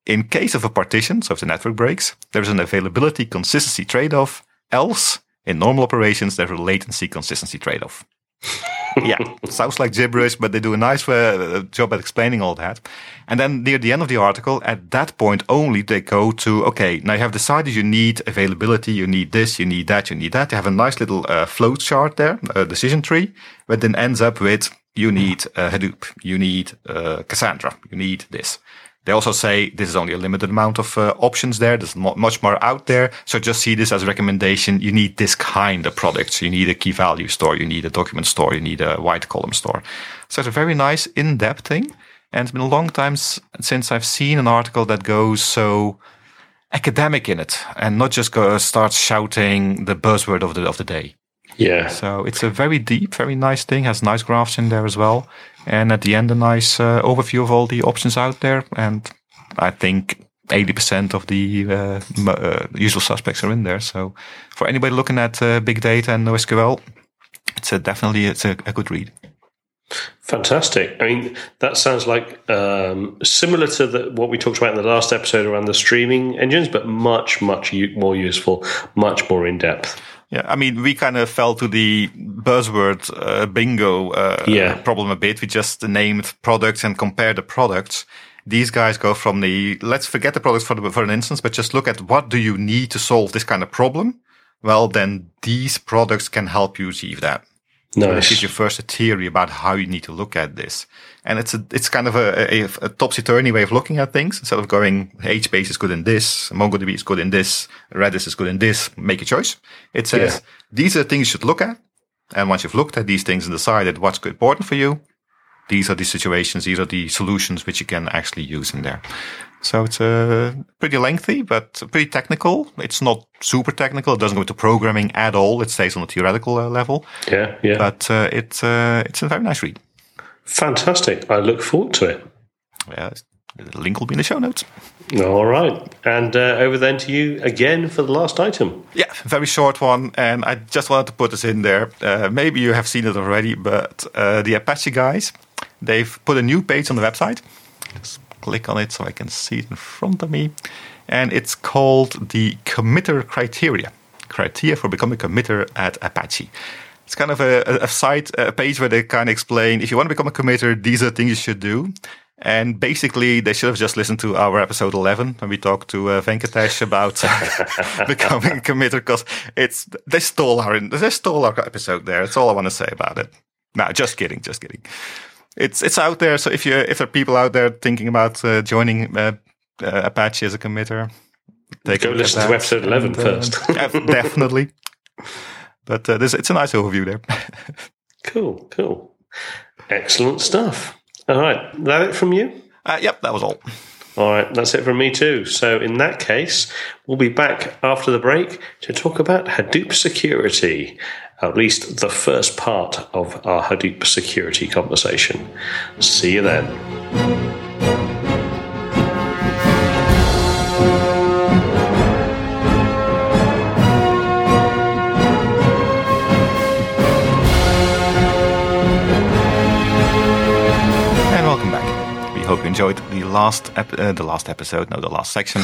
B: in case of a partition, so if the network breaks, there's an availability consistency trade-off. Else, in normal operations, there's a latency consistency trade-off yeah, sounds like gibberish, but they do a nice uh, job at explaining all that. And then near the end of the article, at that point only, they go to, okay, now you have decided you need availability, you need this, you need that, you need that. They have a nice little uh, flow chart there, a decision tree, but then ends up with, you need uh, Hadoop, you need uh, Cassandra, you need this. They also say this is only a limited amount of uh, options there. There's much more out there. So just see this as a recommendation. You need this kind of products. You need a key value store. You need a document store. You need a wide column store. So it's a very nice in-depth thing. And it's been a long time since I've seen an article that goes so academic in it and not just go start shouting the buzzword of the of the day.
A: Yeah.
B: So it's a very deep, very nice thing. Has nice graphs in there as well, and at the end a nice uh, overview of all the options out there. And I think 80% of the uh, uh, usual suspects are in there. So for anybody looking at uh, big data and NoSQL, it's a, definitely it's a, a, good read.
A: Fantastic. I mean, that sounds like um, similar to the, what we talked about in the last episode around the streaming engines, but much, much more useful, much more in depth.
B: Yeah, I mean, we kind of fell to the buzzword uh, bingo uh, yeah. problem a bit. We just named products and compared the products. These guys go from the let's forget the products for, the, for an instance, but just look at what do you need to solve this kind of problem. Well, then these products can help you achieve that. Nice. So gives you first theory about how you need to look at this. And it's a, it's kind of a, a, a topsy-turvy way of looking at things. Instead of going, HBase is good in this, MongoDB is good in this, Redis is good in this, make a choice. It says, yeah. these are the things you should look at. And once you've looked at these things and decided what's important for you, these are the situations, these are the solutions which you can actually use in there. So it's uh, pretty lengthy, but pretty technical. It's not super technical. It doesn't go into programming at all. It stays on a theoretical uh, level.
A: Yeah, yeah.
B: But uh, it's uh, it's a very nice read.
A: Fantastic. I look forward to it.
B: Yeah, the link will be in the show notes.
A: All right. And uh, over then to you again for the last item.
B: Yeah, very short one. And I just wanted to put this in there. Uh, maybe you have seen it already, but uh, the Apache guys, they've put a new page on the website. Just click on it so I can see it in front of me. And it's called the committer criteria. Criteria for becoming a committer at Apache. It's kind of a, a site, a page where they kind of explain if you want to become a committer, these are things you should do. And basically, they should have just listened to our episode 11 when we talked to uh, Venkatesh about becoming a committer because it's they stole our they stole our episode there. That's all I want to say about it. No, just kidding, just kidding. It's it's out there. So if you if there are people out there thinking about uh, joining uh, uh, Apache as a committer,
A: take go listen to episode 11 and, uh, first.
B: definitely. But uh, this, it's a nice overview there.
A: cool, cool, excellent stuff. All right, that it from you?
B: Uh, yep, that was all.
A: All right, that's it from me too. So, in that case, we'll be back after the break to talk about Hadoop security, at least the first part of our Hadoop security conversation. See you then. Welcome back.
B: We hope you enjoyed the last ep- uh, the last episode, no, the last section.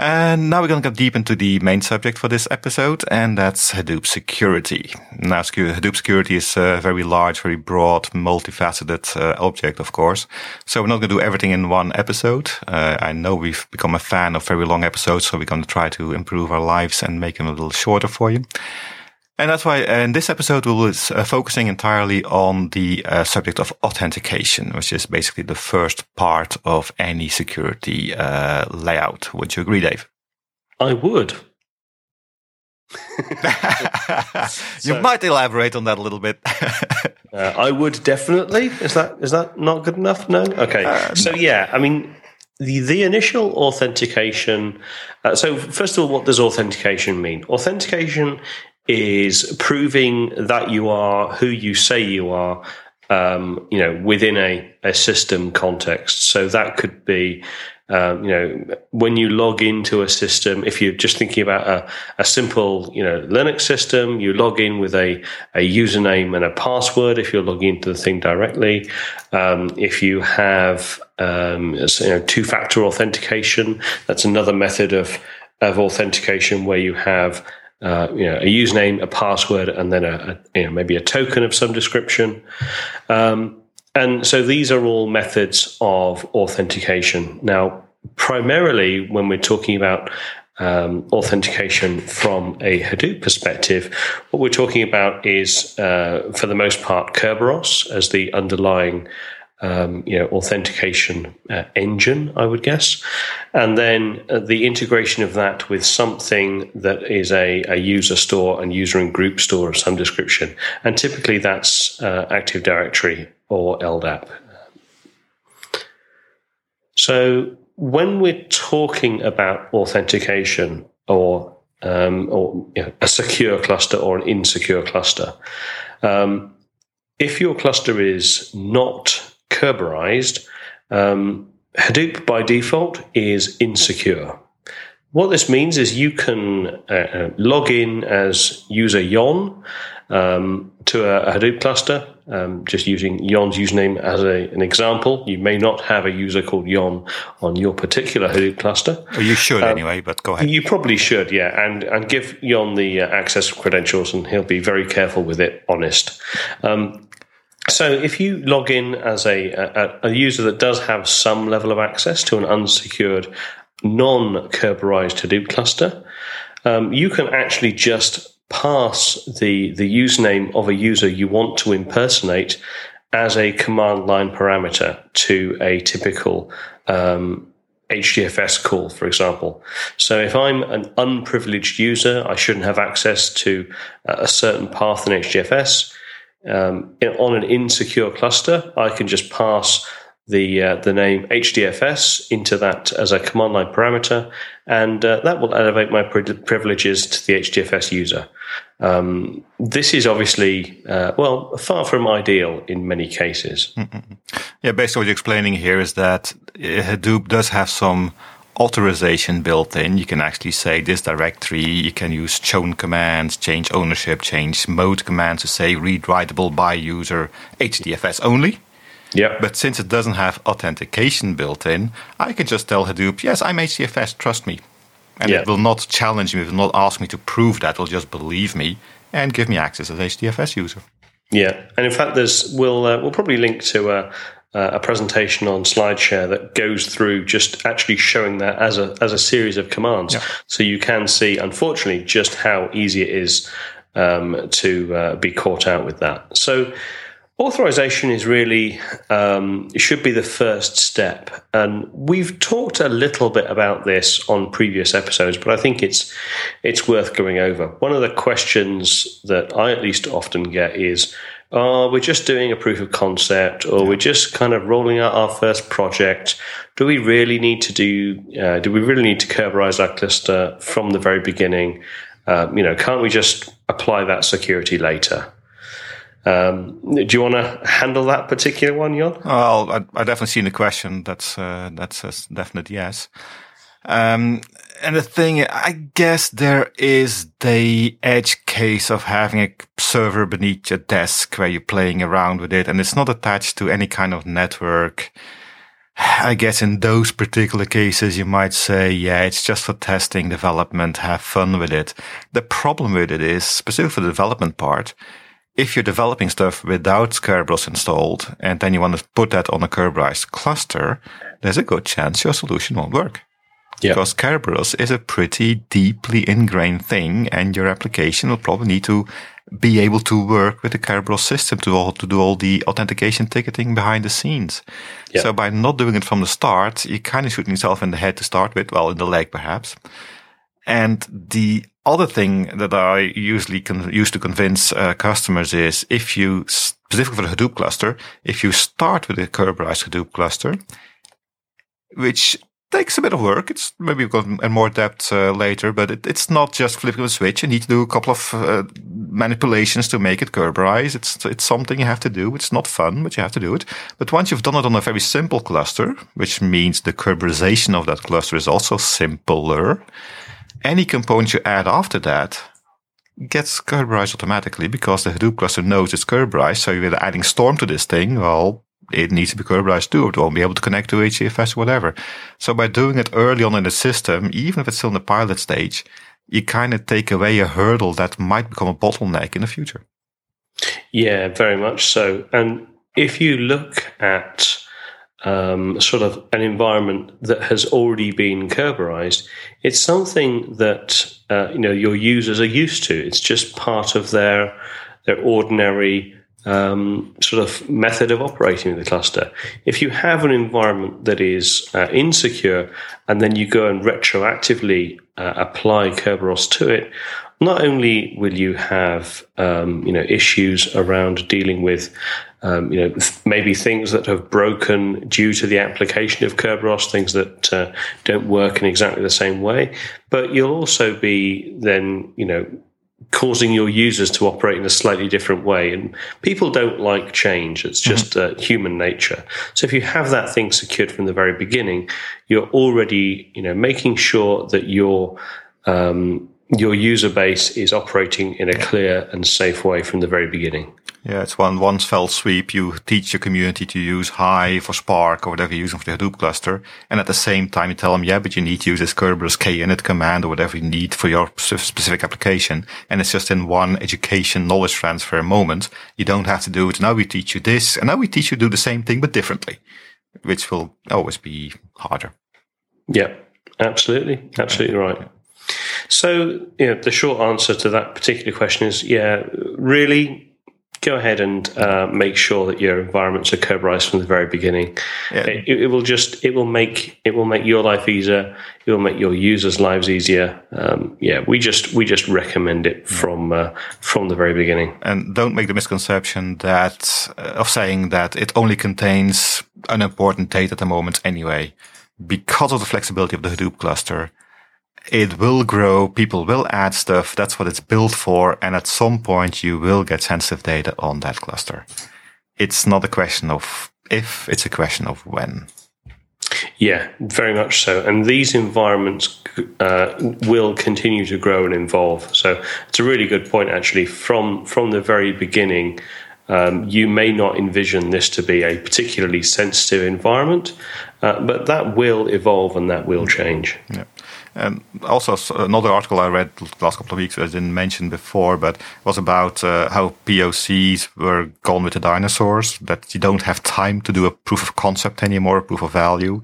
B: And now we're going to get deep into the main subject for this episode, and that's Hadoop security. Now, Hadoop security is a very large, very broad, multifaceted uh, object, of course. So we're not going to do everything in one episode. Uh, I know we've become a fan of very long episodes, so we're going to try to improve our lives and make them a little shorter for you. And that's why uh, in this episode we will be focusing entirely on the uh, subject of authentication, which is basically the first part of any security uh, layout. Would you agree, Dave?
A: I would.
B: you so, might elaborate on that a little bit.
A: Uh, I would definitely. Is that is that not good enough? No. Okay. Uh, so yeah, I mean, the the initial authentication. Uh, so first of all, what does authentication mean? Authentication is proving that you are who you say you are, um, you know, within a, a system context. So that could be, um, you know, when you log into a system, if you're just thinking about a, a simple, you know, Linux system, you log in with a, a username and a password if you're logging into the thing directly. Um, if you have, um, you know, two factor authentication, that's another method of, of authentication where you have uh, you know, a username, a password, and then a, a, you know maybe a token of some description. Um, and so these are all methods of authentication. Now, primarily when we're talking about um, authentication from a Hadoop perspective, what we're talking about is, uh, for the most part, Kerberos as the underlying um, you know, authentication uh, engine, I would guess, and then uh, the integration of that with something that is a, a, user store and user and group store of some description, and typically that's uh, Active Directory or LDAP. So when we're talking about authentication or um, or you know, a secure cluster or an insecure cluster. Um, if your cluster is not Kerberized, um, Hadoop by default is insecure. What this means is you can uh, uh, log in as user Yon um, to a, Hadoop cluster, um, just using Yon's username as a, an example. You may not have a user called Yon on your particular Hadoop cluster.
B: Well, you should um, anyway, but go ahead.
A: You probably should, yeah, and and give Yon the uh, access credentials, and he'll be very careful with it. Honest. So if you log in as a, a, a, user that does have some level of access to an unsecured, non-Kerberized Hadoop cluster, um, you can actually just pass the, the username of a user you want to impersonate as a command line parameter to a typical um, HDFS call, for example. So if I'm an unprivileged user, I shouldn't have access to a certain path in HDFS um, on an insecure cluster, I can just pass the uh, the name HDFS into that as a command line parameter, and uh, that will elevate my privileges to the HDFS user. Um, this is obviously uh, well far from ideal in many cases. Mm-hmm.
B: Yeah, basically what you're explaining here is that Hadoop does have some authorization built in. You can actually say this directory. You can use chown commands, change ownership, change mode commands to say read writable by user HDFS only.
A: Yeah.
B: But since it doesn't have authentication built in, I can just tell Hadoop, yes, I'm HDFS, trust me. And yeah. it will not challenge me, it will not ask me to prove that, it will just believe me and give me access as HDFS user.
A: Yeah, and in fact, there's we'll uh, we'll probably link to a, uh, a presentation on SlideShare that goes through just actually showing that as a as a series of commands. Yeah. So you can see, unfortunately, just how easy it is um, to uh, be caught out with that. So Authorization is really um, should be the first step, and we've talked a little bit about this on previous episodes, but I think it's it's worth going over. One of the questions that I at least often get is, "Oh, we're just doing a proof of concept, or we're just kind of rolling out our first project. Do we really need to do? Uh, do we really need to Kerberize our cluster from the very beginning? Uh, you know, can't we just apply that security later?" Um, do you want to handle that particular one, Jon?
B: Well, I, I definitely see the question. That's uh, that's a definite yes. Um, and the thing, I guess there is the edge case of having a server beneath your desk where you're playing around with it and it's not attached to any kind of network. I guess in those particular cases, you might say, yeah, it's just for testing, development, have fun with it. The problem with it is, specifically for the development part, if you're developing stuff without Kerberos installed and then you want to put that on a Kerberized cluster, there's a good chance your solution won't work. Yeah. Because Kerberos is a pretty deeply ingrained thing and your application will probably need to be able to work with the Kerberos system to, all, to do all the authentication ticketing behind the scenes. Yeah. So by not doing it from the start, you're kind of shooting yourself in the head to start with, well, in the leg perhaps. And the other thing that I usually con- used to convince uh, customers is if you, specifically for the Hadoop cluster, if you start with a Kerberized Hadoop cluster, which takes a bit of work. It's maybe we've got more depth uh, later, but it, it's not just flipping a switch. You need to do a couple of uh, manipulations to make it Kerberize. It's it's something you have to do. It's not fun, but you have to do it. But once you've done it on a very simple cluster, which means the Kerberization of that cluster is also simpler, any component you add after that gets Kerberized automatically because the Hadoop cluster knows it's Kerberized. So you're adding Storm to this thing, well, it needs to be Kerberized too. It won't be able to connect to HDFS or whatever. So by doing it early on in the system, even if it's still in the pilot stage, you kind of take away a hurdle that might become a bottleneck in the future.
A: Yeah, very much so. And if you look at um, sort of an environment that has already been Kerberized, it's something that uh, you know your users are used to. It's just part of their their ordinary um, sort of method of operating the cluster. If you have an environment that is uh, insecure, and then you go and retroactively uh, apply Kerberos to it, not only will you have um, you know issues around dealing with um, you know maybe things that have broken due to the application of Kerberos, things that uh, don't work in exactly the same way, but you'll also be then you know causing your users to operate in a slightly different way. And people don't like change. It's mm-hmm. just mm-hmm. uh, human nature. So if you have that thing secured from the very beginning, you're already, you know, making sure that your um, your user base is operating in a clear and safe way from the very beginning.
B: Yeah, it's one one fell sweep. You teach your community to use Hive or Spark or whatever you're using for the Hadoop cluster, and at the same time you tell them, yeah, but you need to use this Kerberos kinit command or whatever you need for your specific application, and it's just in one education knowledge transfer moment. You don't have to do it. Now we teach you this, and now we teach you to do the same thing but differently, which will always be harder.
A: Yeah, absolutely, absolutely right. So, you know, the short answer to that particular question is, yeah, really go ahead and uh, make sure that your environments are Kerberized from the very beginning. Yeah. It, it, will just it will make it will make your life easier. It will make your users' lives easier. Um, yeah, we just we just recommend it from uh, from the very beginning.
B: And don't make the misconception that uh, of saying that it only contains unimportant data at the moment anyway, because of the flexibility of the Hadoop cluster it will grow. People will add stuff. That's what it's built for. And at some point you will get sensitive data on that cluster. It's not a question of if, it's a question of when.
A: Yeah, very much so. And these environments uh, will continue to grow and evolve. So it's a really good point, actually. From from the very beginning, um, you may not envision this to be a particularly sensitive environment, uh, but that will evolve and that will change.
B: Yeah. And also another article I read the last couple of weeks I didn't mention before, but was about uh, how POCs were gone with the dinosaurs. That you don't have time to do a proof of concept anymore, proof of value.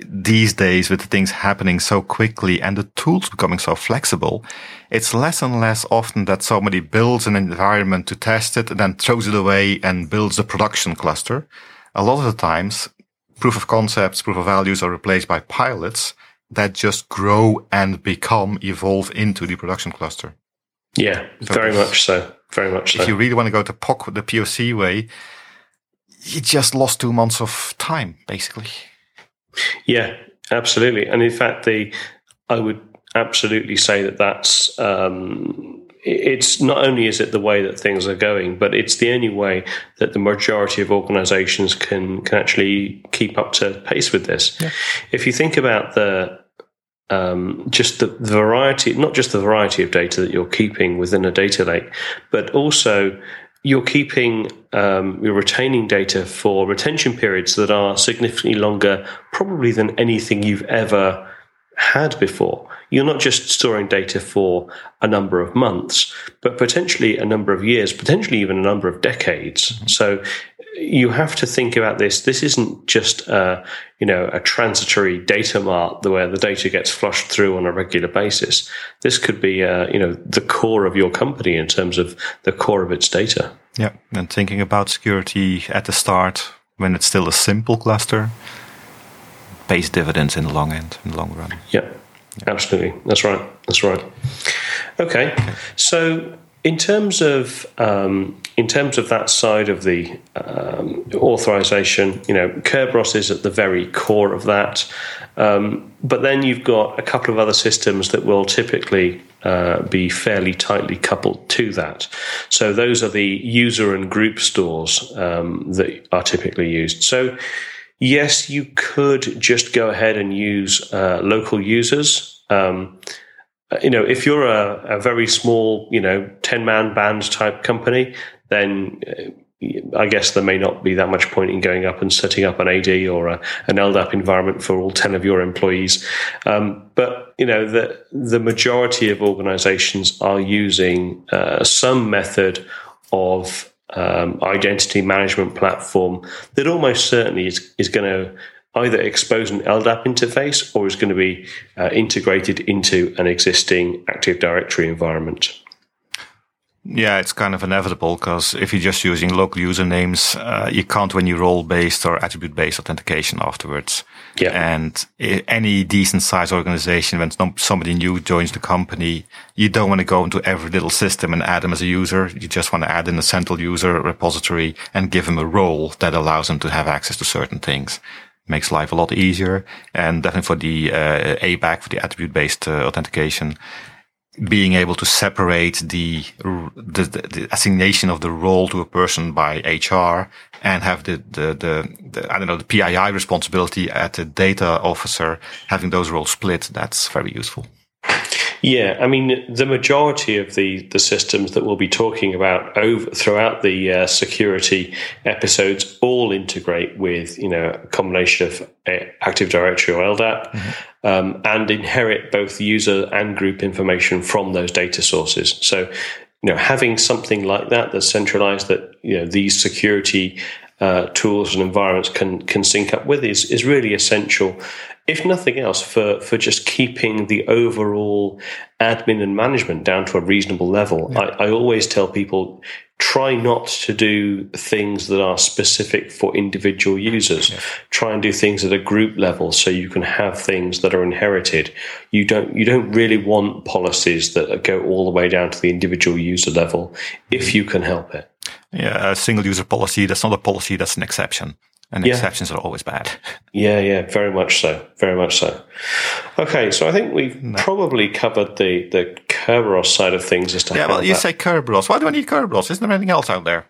B: these days with the things happening so quickly and the tools becoming so flexible, it's less and less often that somebody builds an environment to test it and then throws it away and builds a production cluster. A lot of the times, proof of concepts, proof of values are replaced by pilots that just grow and become, evolve into the production cluster.
A: Yeah, so very much so. Very much
B: so. If you really want to go to POC, the POC way, you just lost two months of time, basically.
A: Yeah, absolutely. And in fact, the I would absolutely say that that's um, it's not only is it the way that things are going, but it's the only way that the majority of organizations can can actually keep up to pace with this. Yeah. If you think about the um, just the variety, not just the variety of data that you're keeping within a data lake, but also you're keeping, um, you're retaining data for retention periods that are significantly longer, probably than anything you've ever had before. You're not just storing data for a number of months, but potentially a number of years, potentially even a number of decades. Mm-hmm. So you have to think about this. This isn't just a, you know a transitory data mart where the data gets flushed through on a regular basis. This could be uh, you know the core of your company in terms of the core of its data.
B: Yeah, and thinking about security at the start when it's still a simple cluster pays dividends in the long end, in the long run.
A: Yeah, absolutely. That's right. That's right. Okay, so in terms of um, in terms of that side of the um, authorization, you know, Kerberos is at the very core of that. Um, but then you've got a couple of other systems that will typically uh, be fairly tightly coupled to that. So those are the user and group stores um, that are typically used. So yes, you could just go ahead and use uh, local users. Um, you know, if you're a, a very small, you know, 10 man band type company, then uh, I guess there may not be that much point in going up and setting up an AD or a, an LDAP environment for all 10 of your employees. Um, but, you know, the, the majority of organizations are using uh, some method of um, identity management platform that almost certainly is, is going to either expose an LDAP interface or is going to be uh, integrated into an existing Active Directory environment.
B: Yeah, it's kind of inevitable because if you're just using local usernames, uh, you can't when you role based or attribute based authentication afterwards. Yeah. And any decent sized organization, when somebody new joins the company, you don't want to go into every little system and add them as a user. You just want to add in a central user repository and give them a role that allows them to have access to certain things makes life a lot easier. And definitely for the uh, ABAC, for the attribute based uh, authentication, being able to separate the, the, the assignation of the role to a person by HR and have the, the, the, the, I don't know the PII responsibility at the data officer having those roles split. That's very useful.
A: Yeah, I mean, the majority of the, the systems that we'll be talking about over throughout the uh, security episodes all integrate with, you know, a combination of uh, Active Directory or LDAP mm-hmm. um, and inherit both user and group information from those data sources. So, you know, having something like that that's centralized that, you know, these security uh, tools and environments can can sync up with is is really essential if nothing else, for, for just keeping the overall admin and management down to a reasonable level. Yeah. I, I always tell people try not to do things that are specific for individual users. Try and do things at a group level so you can have things that are inherited. You don't you don't really want policies that go all the way down to the individual user level if mm-hmm. you can help it.
B: Yeah, a single user policy, that's not a policy, that's an exception and yeah. exceptions are always bad.
A: Yeah, yeah, very much so, very much so. Okay, so I think we've no. probably covered the the Kerberos side of things as to
B: yeah. well, you that... say Kerberos. Why do I need Kerberos? Isn't there anything else out there?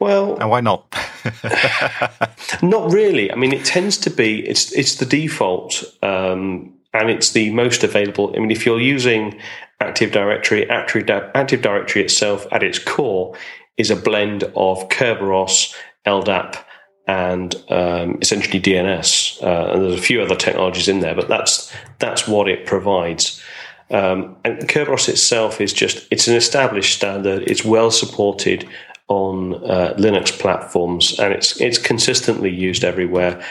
A: Well,
B: and why not?
A: not really. I mean, it tends to be it's it's the default, um, and it's the most available. I mean, if you're using Active Directory, Active, Active Directory itself at its core is a blend of Kerberos, LDAP, and um, essentially DNS. Uh, and there's a few other technologies in there, but that's that's what it provides. Um, and Kerberos itself is just it's an established standard. It's well supported on uh, Linux platforms, and it's it's consistently used everywhere.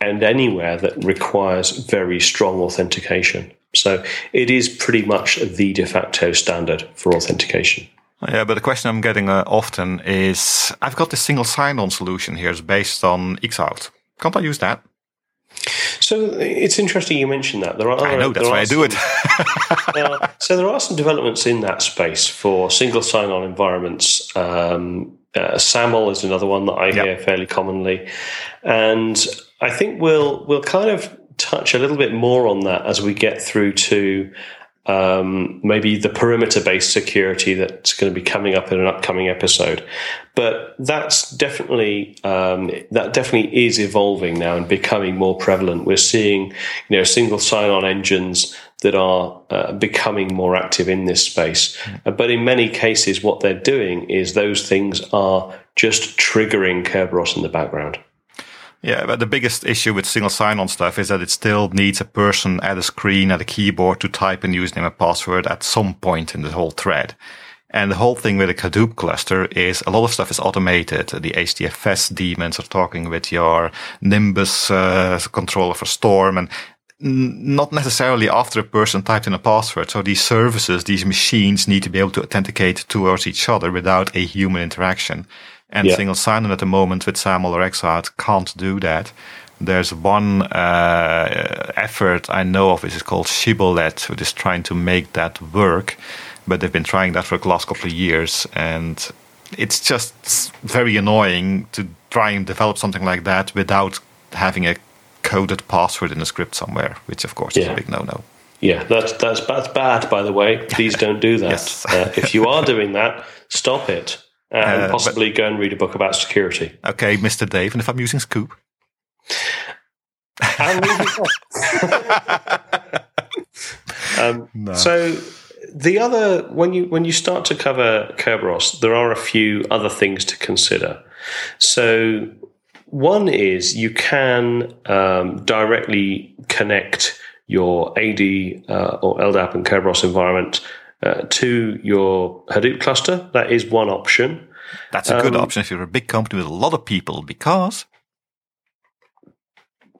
A: and anywhere that requires very strong authentication. So it is pretty much the de facto standard for authentication.
B: Yeah, but the question I'm getting uh, often is I've got this single sign on solution here. It's based on Xout. Can't I use that?
A: So it's interesting you mentioned that.
B: There are, I know that's why I do it.
A: uh, so there are some developments in that space for single sign-on environments. Um, uh, SAML is another one that I yep. hear fairly commonly, and I think we'll we'll kind of touch a little bit more on that as we get through to um, maybe the perimeter based security that's going to be coming up in an upcoming episode. But that's definitely um, that definitely is evolving now and becoming more prevalent. We're seeing you know single sign on engines that are uh, becoming more active in this space. Mm. But in many cases, what they're doing is those things are just triggering Kerberos in the background.
B: Yeah, but the biggest issue with single sign-on stuff is that it still needs a person at a screen, at a keyboard to type a username and password at some point in the whole thread. And the whole thing with a Hadoop cluster is a lot of stuff is automated. The HDFS daemons are talking with your Nimbus uh, controller for Storm and not necessarily after a person typed in a password. So these services, these machines need to be able to authenticate towards each other without a human interaction. And yeah. single sign-on at the moment with SAML or Xout can't do that. There's one uh, effort I know of, which is called Shibboleth, which is trying to make that work. But they've been trying that for the last couple of years, and it's just very annoying to try and develop something like that without having a coded password in a script somewhere, which of course yeah. is a big no-no.
A: Yeah, that's that's that's bad. By the way, please don't do that. yes. uh, if you are doing that, stop it uh, and uh, possibly but, go and read a book about security.
B: Okay, Mr. Dave, and if I'm using Sqoop.
A: um, no. So the other when you when you start to cover Kerberos, there are a few other things to consider. So one is you can um, directly connect your AD uh, or LDAP and Kerberos environment uh, to your Hadoop cluster. That is one option.
B: That's a good um, option if you're a big company with a lot of people because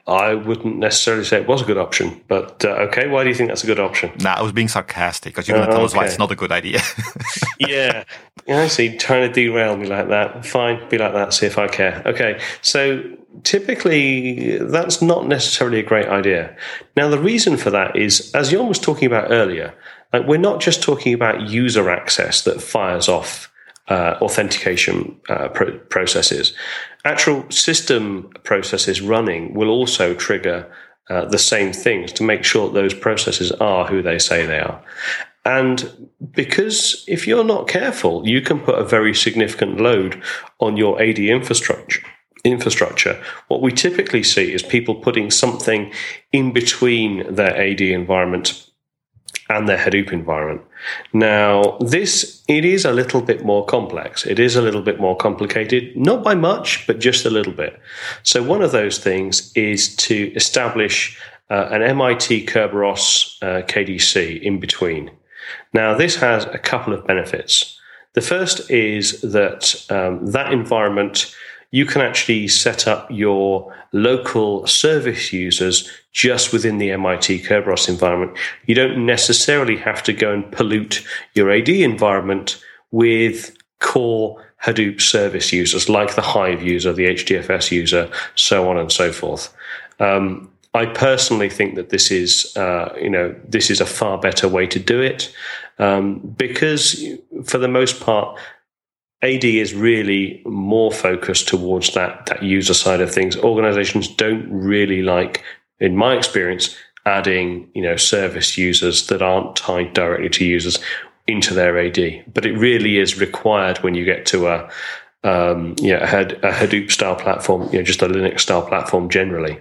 A: I wouldn't necessarily say it was a good option, but uh, okay. Why do you think that's a good option?
B: Nah, I was being sarcastic because you're going to tell okay. us why it's not a good idea.
A: yeah, yeah. I see. Trying to derail me like that. Fine, be like that. See if I care. Okay. So typically, that's not necessarily a great idea. Now, the reason for that is, as Jon was talking about earlier, like we're not just talking about user access that fires off uh, authentication uh, pro- processes. Actual system processes running will also trigger uh, the same things to make sure those processes are who they say they are. And because if you're not careful, you can put a very significant load on your AD infrastructure. Infrastructure. What we typically see is people putting something in between their AD environment and their Hadoop environment. Now, this it is a little bit more complex. It is a little bit more complicated, not by much, but just a little bit. So, one of those things is to establish uh, an MIT Kerberos uh, KDC in between. Now, this has a couple of benefits. The first is that um, that environment you can actually set up your local service users just within the MIT Kerberos environment. You don't necessarily have to go and pollute your AD environment with core Hadoop service users like the Hive user, the HDFS user, so on and so forth. Um, I personally think that this is, uh, you know, this is a far better way to do it um, because, for the most part, AD is really more focused towards that that user side of things. Organizations don't really like, in my experience, adding you know service users that aren't tied directly to users into their AD. But it really is required when you get to a um, you know, a Hadoop style platform, you know, just a Linux style platform generally.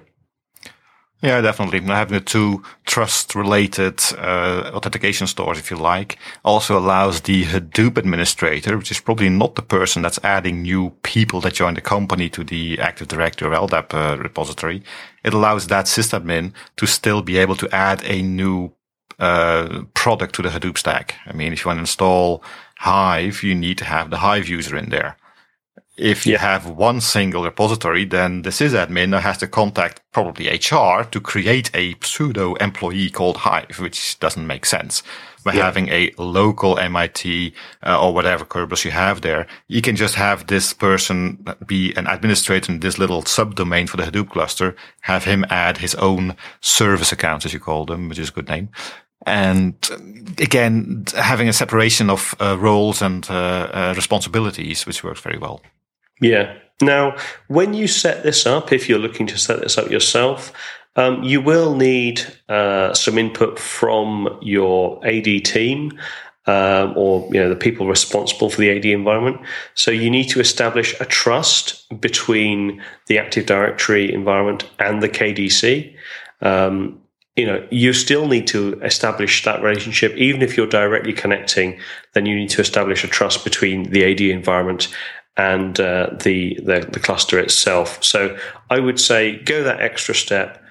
B: Yeah, definitely. Having the two trust related uh, authentication stores, if you like, also allows the Hadoop administrator, which is probably not the person that's adding new people that join the company to the Active Directory or LDAP uh, repository. It allows that sysadmin to still be able to add a new uh, product to the Hadoop stack. I mean, if you want to install Hive, you need to have the Hive user in there If you have one single repository, then the sysadmin has to contact probably HR to create a pseudo employee called Hive, which doesn't make sense. By yeah. having a local MIT uh, or whatever Kerberos you have there, you can just have this person be an administrator in this little subdomain for the Hadoop cluster, have him add his own service accounts, as you call them, which is a good name. And again, having a separation of uh, roles and uh, uh responsibilities, which works very well.
A: Yeah. Now, when you set this up, if you're looking to set this up yourself, um, you will need uh, some input from your AD team. Um, or you know the people responsible for the AD environment. So you need to establish a trust between the Active Directory environment and the KDC. Um, you know you still need to establish that relationship even if you're directly connecting then you need to establish a trust between the ad environment and uh, the, the, the cluster itself. So I would say go that extra step,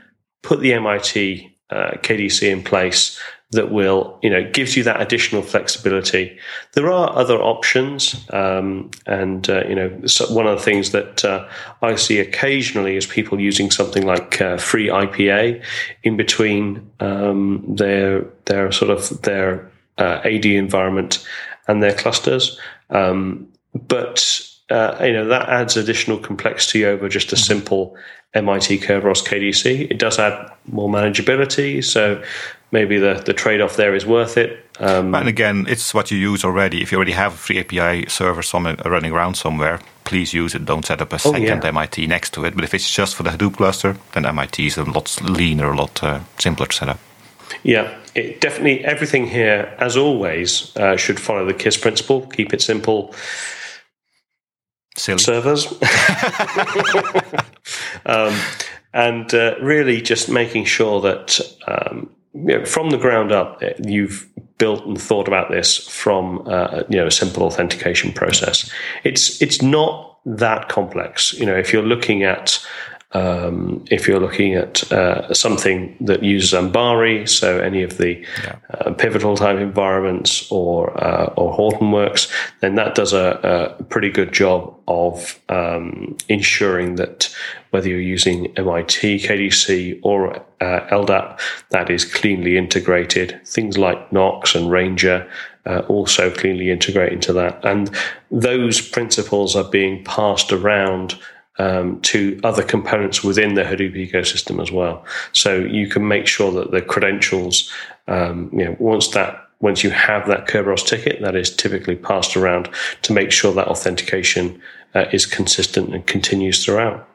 A: put the MIT uh, KDC in place that will, you know, gives you that additional flexibility. There are other options, um, and uh, you know, one of the things that uh, I see occasionally is people using something like uh, FreeIPA in between um, their their sort of their uh, AD environment and their clusters. Um, but uh, you know that adds additional complexity over just a simple MIT Kerberos KDC. It does add more manageability, so maybe the, the trade off there is worth it.
B: Um, and again, it's what you use already. If you already have a FreeIPA server somewhere, running around somewhere, please use it. Don't set up a second oh, yeah. MIT next to it. But if it's just for the Hadoop cluster, then MIT is a lot leaner, a lot uh, simpler to set up.
A: Yeah, it definitely everything here, as always, uh, should follow the KISS principle. Keep it simple
B: Silly.
A: servers. um, and uh, really just making sure that um, you know, from the ground up, uh, you've built and thought about this from uh, you know a simple authentication process. It's it's not that complex. You know, if you're looking at um, if you're looking at uh, something that uses Ambari, so any of the yeah. uh, pivotal type environments or uh, or Hortonworks, then that does a, a pretty good job of um, ensuring that whether you're using MIT, KDC, or uh, LDAP, that is cleanly integrated. Things like Knox and Ranger uh, also cleanly integrate into that, and those principals are being passed around um, to other components within the Hadoop ecosystem as well. So you can make sure that the credentials, um, you know, once that once you have that Kerberos ticket, that is typically passed around to make sure that authentication uh, is consistent and continues throughout.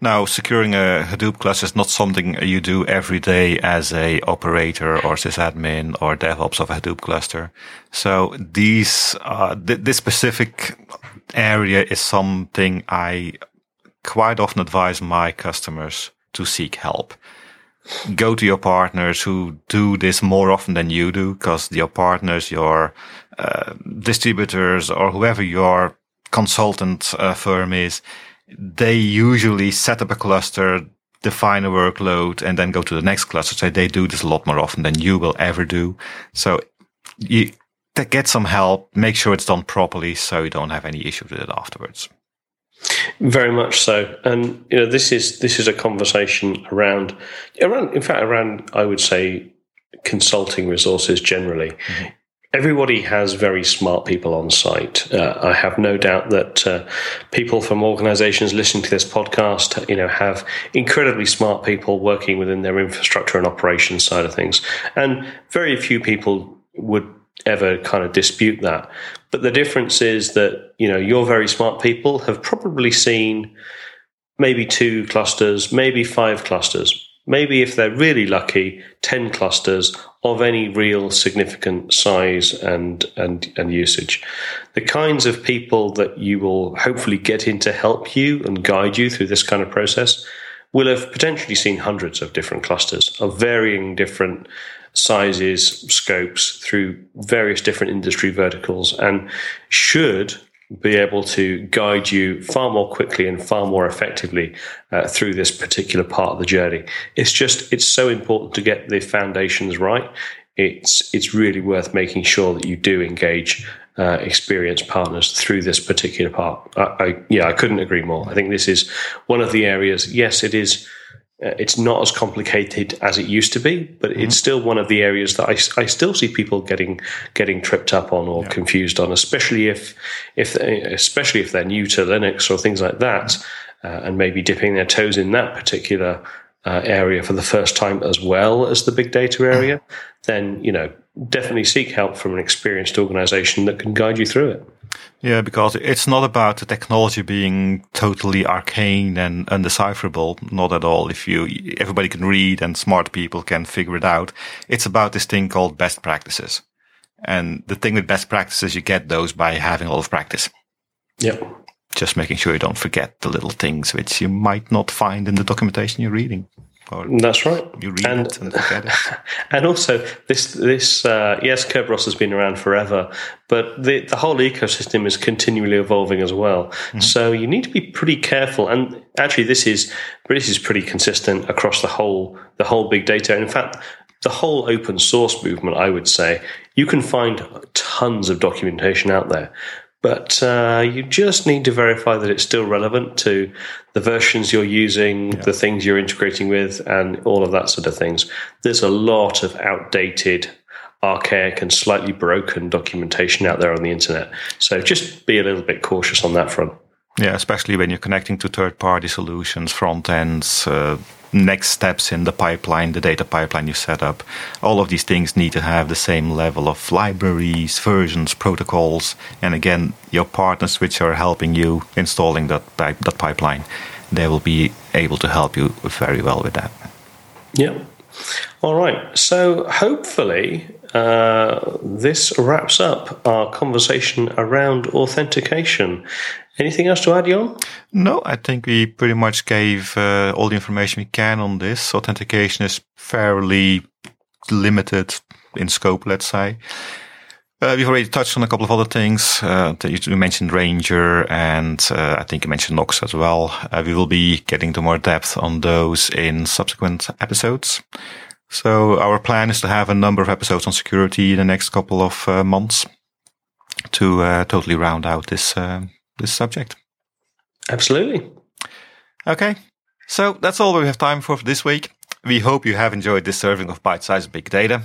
B: Now, securing a Hadoop cluster is not something you do every day as a operator or sysadmin or DevOps of a Hadoop cluster. So these, uh, th- this specific area is something I quite often advise my customers to seek help. Go to your partners who do this more often than you do, because your partners, your uh, distributors, or whoever your consultant uh, firm is, they usually set up a cluster, define a workload, and then go to the next cluster. So they do this a lot more often than you will ever do. So you get some help, make sure it's done properly so you don't have any issues with it afterwards.
A: Very much so, and you know this is this is a conversation around around in fact around I would say consulting resources generally. Mm-hmm everybody has very smart people on site. Uh, I have no doubt that uh, people from organizations listening to this podcast, you know, have incredibly smart people working within their infrastructure and operations side of things. And very few people would ever kind of dispute that. But the difference is that, you know, your very smart people have probably seen maybe two clusters, maybe five clusters maybe if they're really lucky, 10 clusters of any real significant size and, and, and usage. The kinds of people that you will hopefully get in to help you and guide you through this kind of process will have potentially seen hundreds of different clusters of varying different sizes, scopes through various different industry verticals and should be able to guide you far more quickly and far more effectively uh, through this particular part of the journey. It's just it's so important to get the foundations right. It's it's really worth making sure that you do engage uh, experienced partners through this particular part. I, I, yeah, I couldn't agree more. I think this is one of the areas. Yes, it is. Uh, it's not as complicated as it used to be, but mm-hmm. it's still one of the areas that I, I still see people getting getting tripped up on or yeah. confused on, especially if if especially if they're new to Linux or things like that, uh, and maybe dipping their toes in that particular uh, area for the first time as well as the big data area, then you know definitely seek help from an experienced organization that can guide you through it.
B: Yeah, because it's not about the technology being totally arcane and undecipherable. Not at all. If you, everybody can read and smart people can figure it out. It's about this thing called best practices. And the thing with best practices, you get those by having a lot of practice.
A: Yep.
B: Just making sure you don't forget the little things which you might not find in the documentation you're reading.
A: That's right.
B: You read and, it and forget it.
A: And also, this this uh, yes, Kerberos has been around forever, but the the whole ecosystem is continually evolving as well. Mm-hmm. So you need to be pretty careful. And actually, this is this is pretty consistent across the whole the whole big data. And in fact, the whole open source movement, I would say, you can find tons of documentation out there but uh, you just need to verify that it's still relevant to the versions you're using, yeah. the things you're integrating with, and all of that sort of things. There's a lot of outdated, archaic, and slightly broken documentation out there on the internet. So just be a little bit cautious on that front.
B: Yeah, especially when you're connecting to third party solutions, front ends, uh, next steps in the pipeline, the data pipeline you set up. All of these things need to have the same level of libraries, versions, protocols, and again, your partners which are helping you installing that that pipeline, they will be able to help you very well with that.
A: Yeah. All right. So hopefully, uh, this wraps up our conversation around authentication. Anything else to add, Jon?
B: No, I think we pretty much gave uh, all the information we can on this. Authentication is fairly limited in scope, let's say. Uh, we've already touched on a couple of other things. Uh, you mentioned Ranger, and uh, I think you mentioned Knox as well. Uh, we will be getting to more depth on those in subsequent episodes. So our plan is to have a number of episodes on security in the next couple of uh, months to uh, totally round out this this subject.
A: Absolutely.
B: Okay, so that's all we have time for this week. We hope you have enjoyed this serving of bite-sized big data.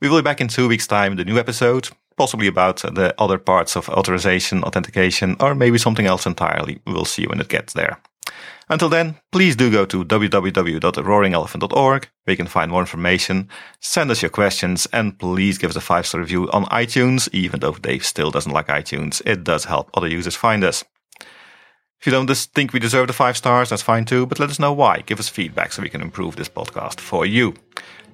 B: We will be back in two weeks' time with a new episode, possibly about the other parts of authorization, authentication, or maybe something else entirely. We will see when it gets there. Until then, please do go to www.roaringelephant.org where you can find more information, send us your questions, and please give us a five star review on iTunes, even though Dave still doesn't like iTunes. It does help other users find us. If you don't think we deserve the five stars, that's fine too, but let us know why. Give us feedback so we can improve this podcast for you.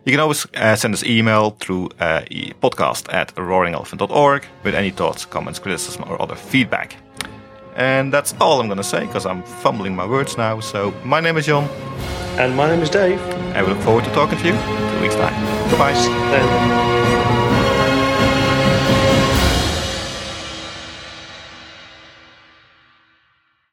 B: You can always uh, send us email through uh, podcast at roaringelephant.org with any thoughts, comments, criticism, or other feedback. And that's all I'm going to say because I'm fumbling my words now. So, my name is John.
A: And my name is Dave.
B: And we look forward to talking to you in two weeks' time. Goodbye.